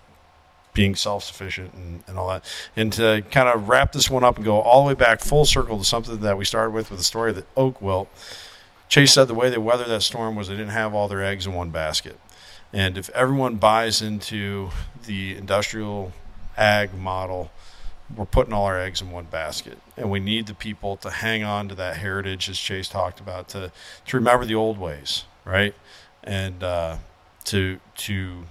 Being self sufficient and, and all that. And to kind of wrap this one up and go all the way back full circle to something that we started with with the story of the oak wilt. Chase said the way they weathered that storm was they didn't have all their eggs in one basket. And if everyone buys into the industrial ag model, we're putting all our eggs in one basket. And we need the people to hang on to that heritage, as Chase talked about, to, to remember the old ways, right? And uh, to, to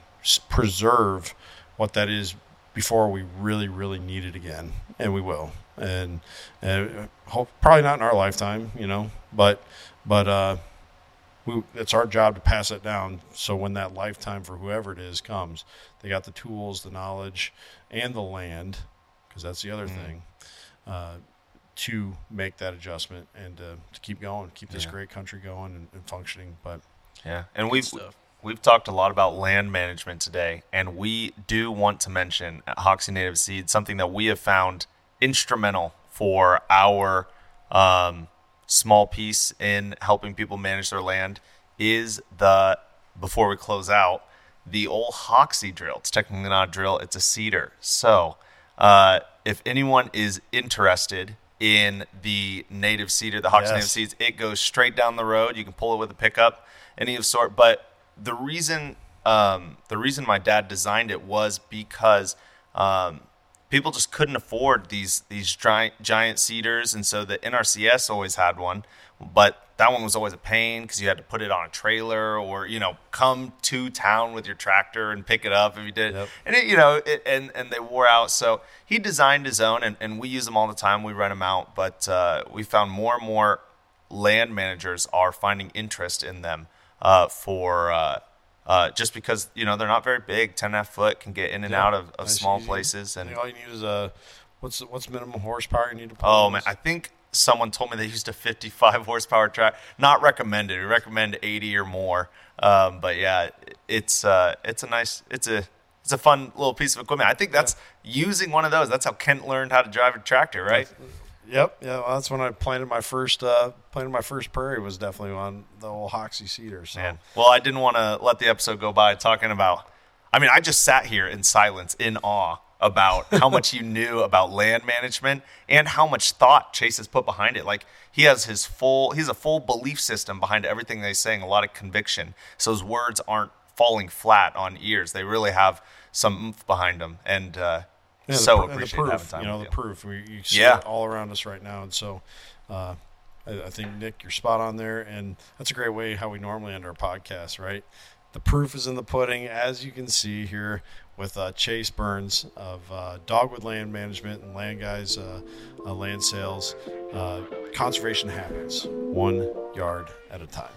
preserve what that is before we really, really need it again. And we will. And, and hope, probably not in our lifetime, you know, but, but, uh, we, it's our job to pass it down. So when that lifetime for whoever it is comes, they got the tools, the knowledge, and the land, because that's the other thing, uh, to make that adjustment and uh, to keep going, keep this Yeah. great country going and, and functioning. But Yeah, and we've stuff. We've talked a lot about land management today, and we do want to mention at Hoxie Native Seeds something that we have found instrumental for our um, small piece in helping people manage their land is the before we close out the old Hoxie drill. It's technically not a drill; it's a seeder. So, uh, if anyone is interested in the native seeder, the Hoxie Yes. native seeds. It goes straight down the road. You can pull it with a pickup, any of sort. But the reason um, the reason my dad designed it was because um, people just couldn't afford these these giant giant seeders, and so the NRCS always had one, but that one was always a pain because you had to put it on a trailer or you know come to town with your tractor and pick it up if you did. Yep. and it, you know it, and and they wore out. So he designed his own and, and we use them all the time. We rent them out but uh, we found more and more land managers are finding interest in them uh, for uh, uh, just because you know they're not very big 10 and foot can get in and out of, of small easy. places and all you need is a what's what's minimum horsepower you need to put Oh man. I think someone told me they used a 55 horsepower track. Not recommended. We recommend 80 or more. Um, but yeah, it's uh, it's a nice, it's a it's a fun little piece of equipment. I think that's using one of those. That's how Kent learned how to drive a tractor, right? Yep, yeah. Well, that's when I planted my first uh, planted my first prairie was definitely on the old Hoxie seeder. So Man. Well, I didn't want to let the episode go by talking about. I mean, I just sat here in silence, in awe about how much you knew about land management and how much thought Chase has put behind it. Like he has his full, he's a full belief system behind everything they're saying, a lot of conviction. So his words aren't falling flat on ears. They really have some oomph behind them, and uh, Yeah, so the appreciate proof, having time You know, the proof. We, you see Yeah. it all around us right now, and so uh, I, I think Nick, you're spot on there, and that's a great way how we normally end our podcast, right? The proof is in the pudding, as you can see here with uh, Chase Burns of uh, Dogwood Land Management and Land Guys uh, uh, Land Sales. Uh, conservation happens one yard at a time.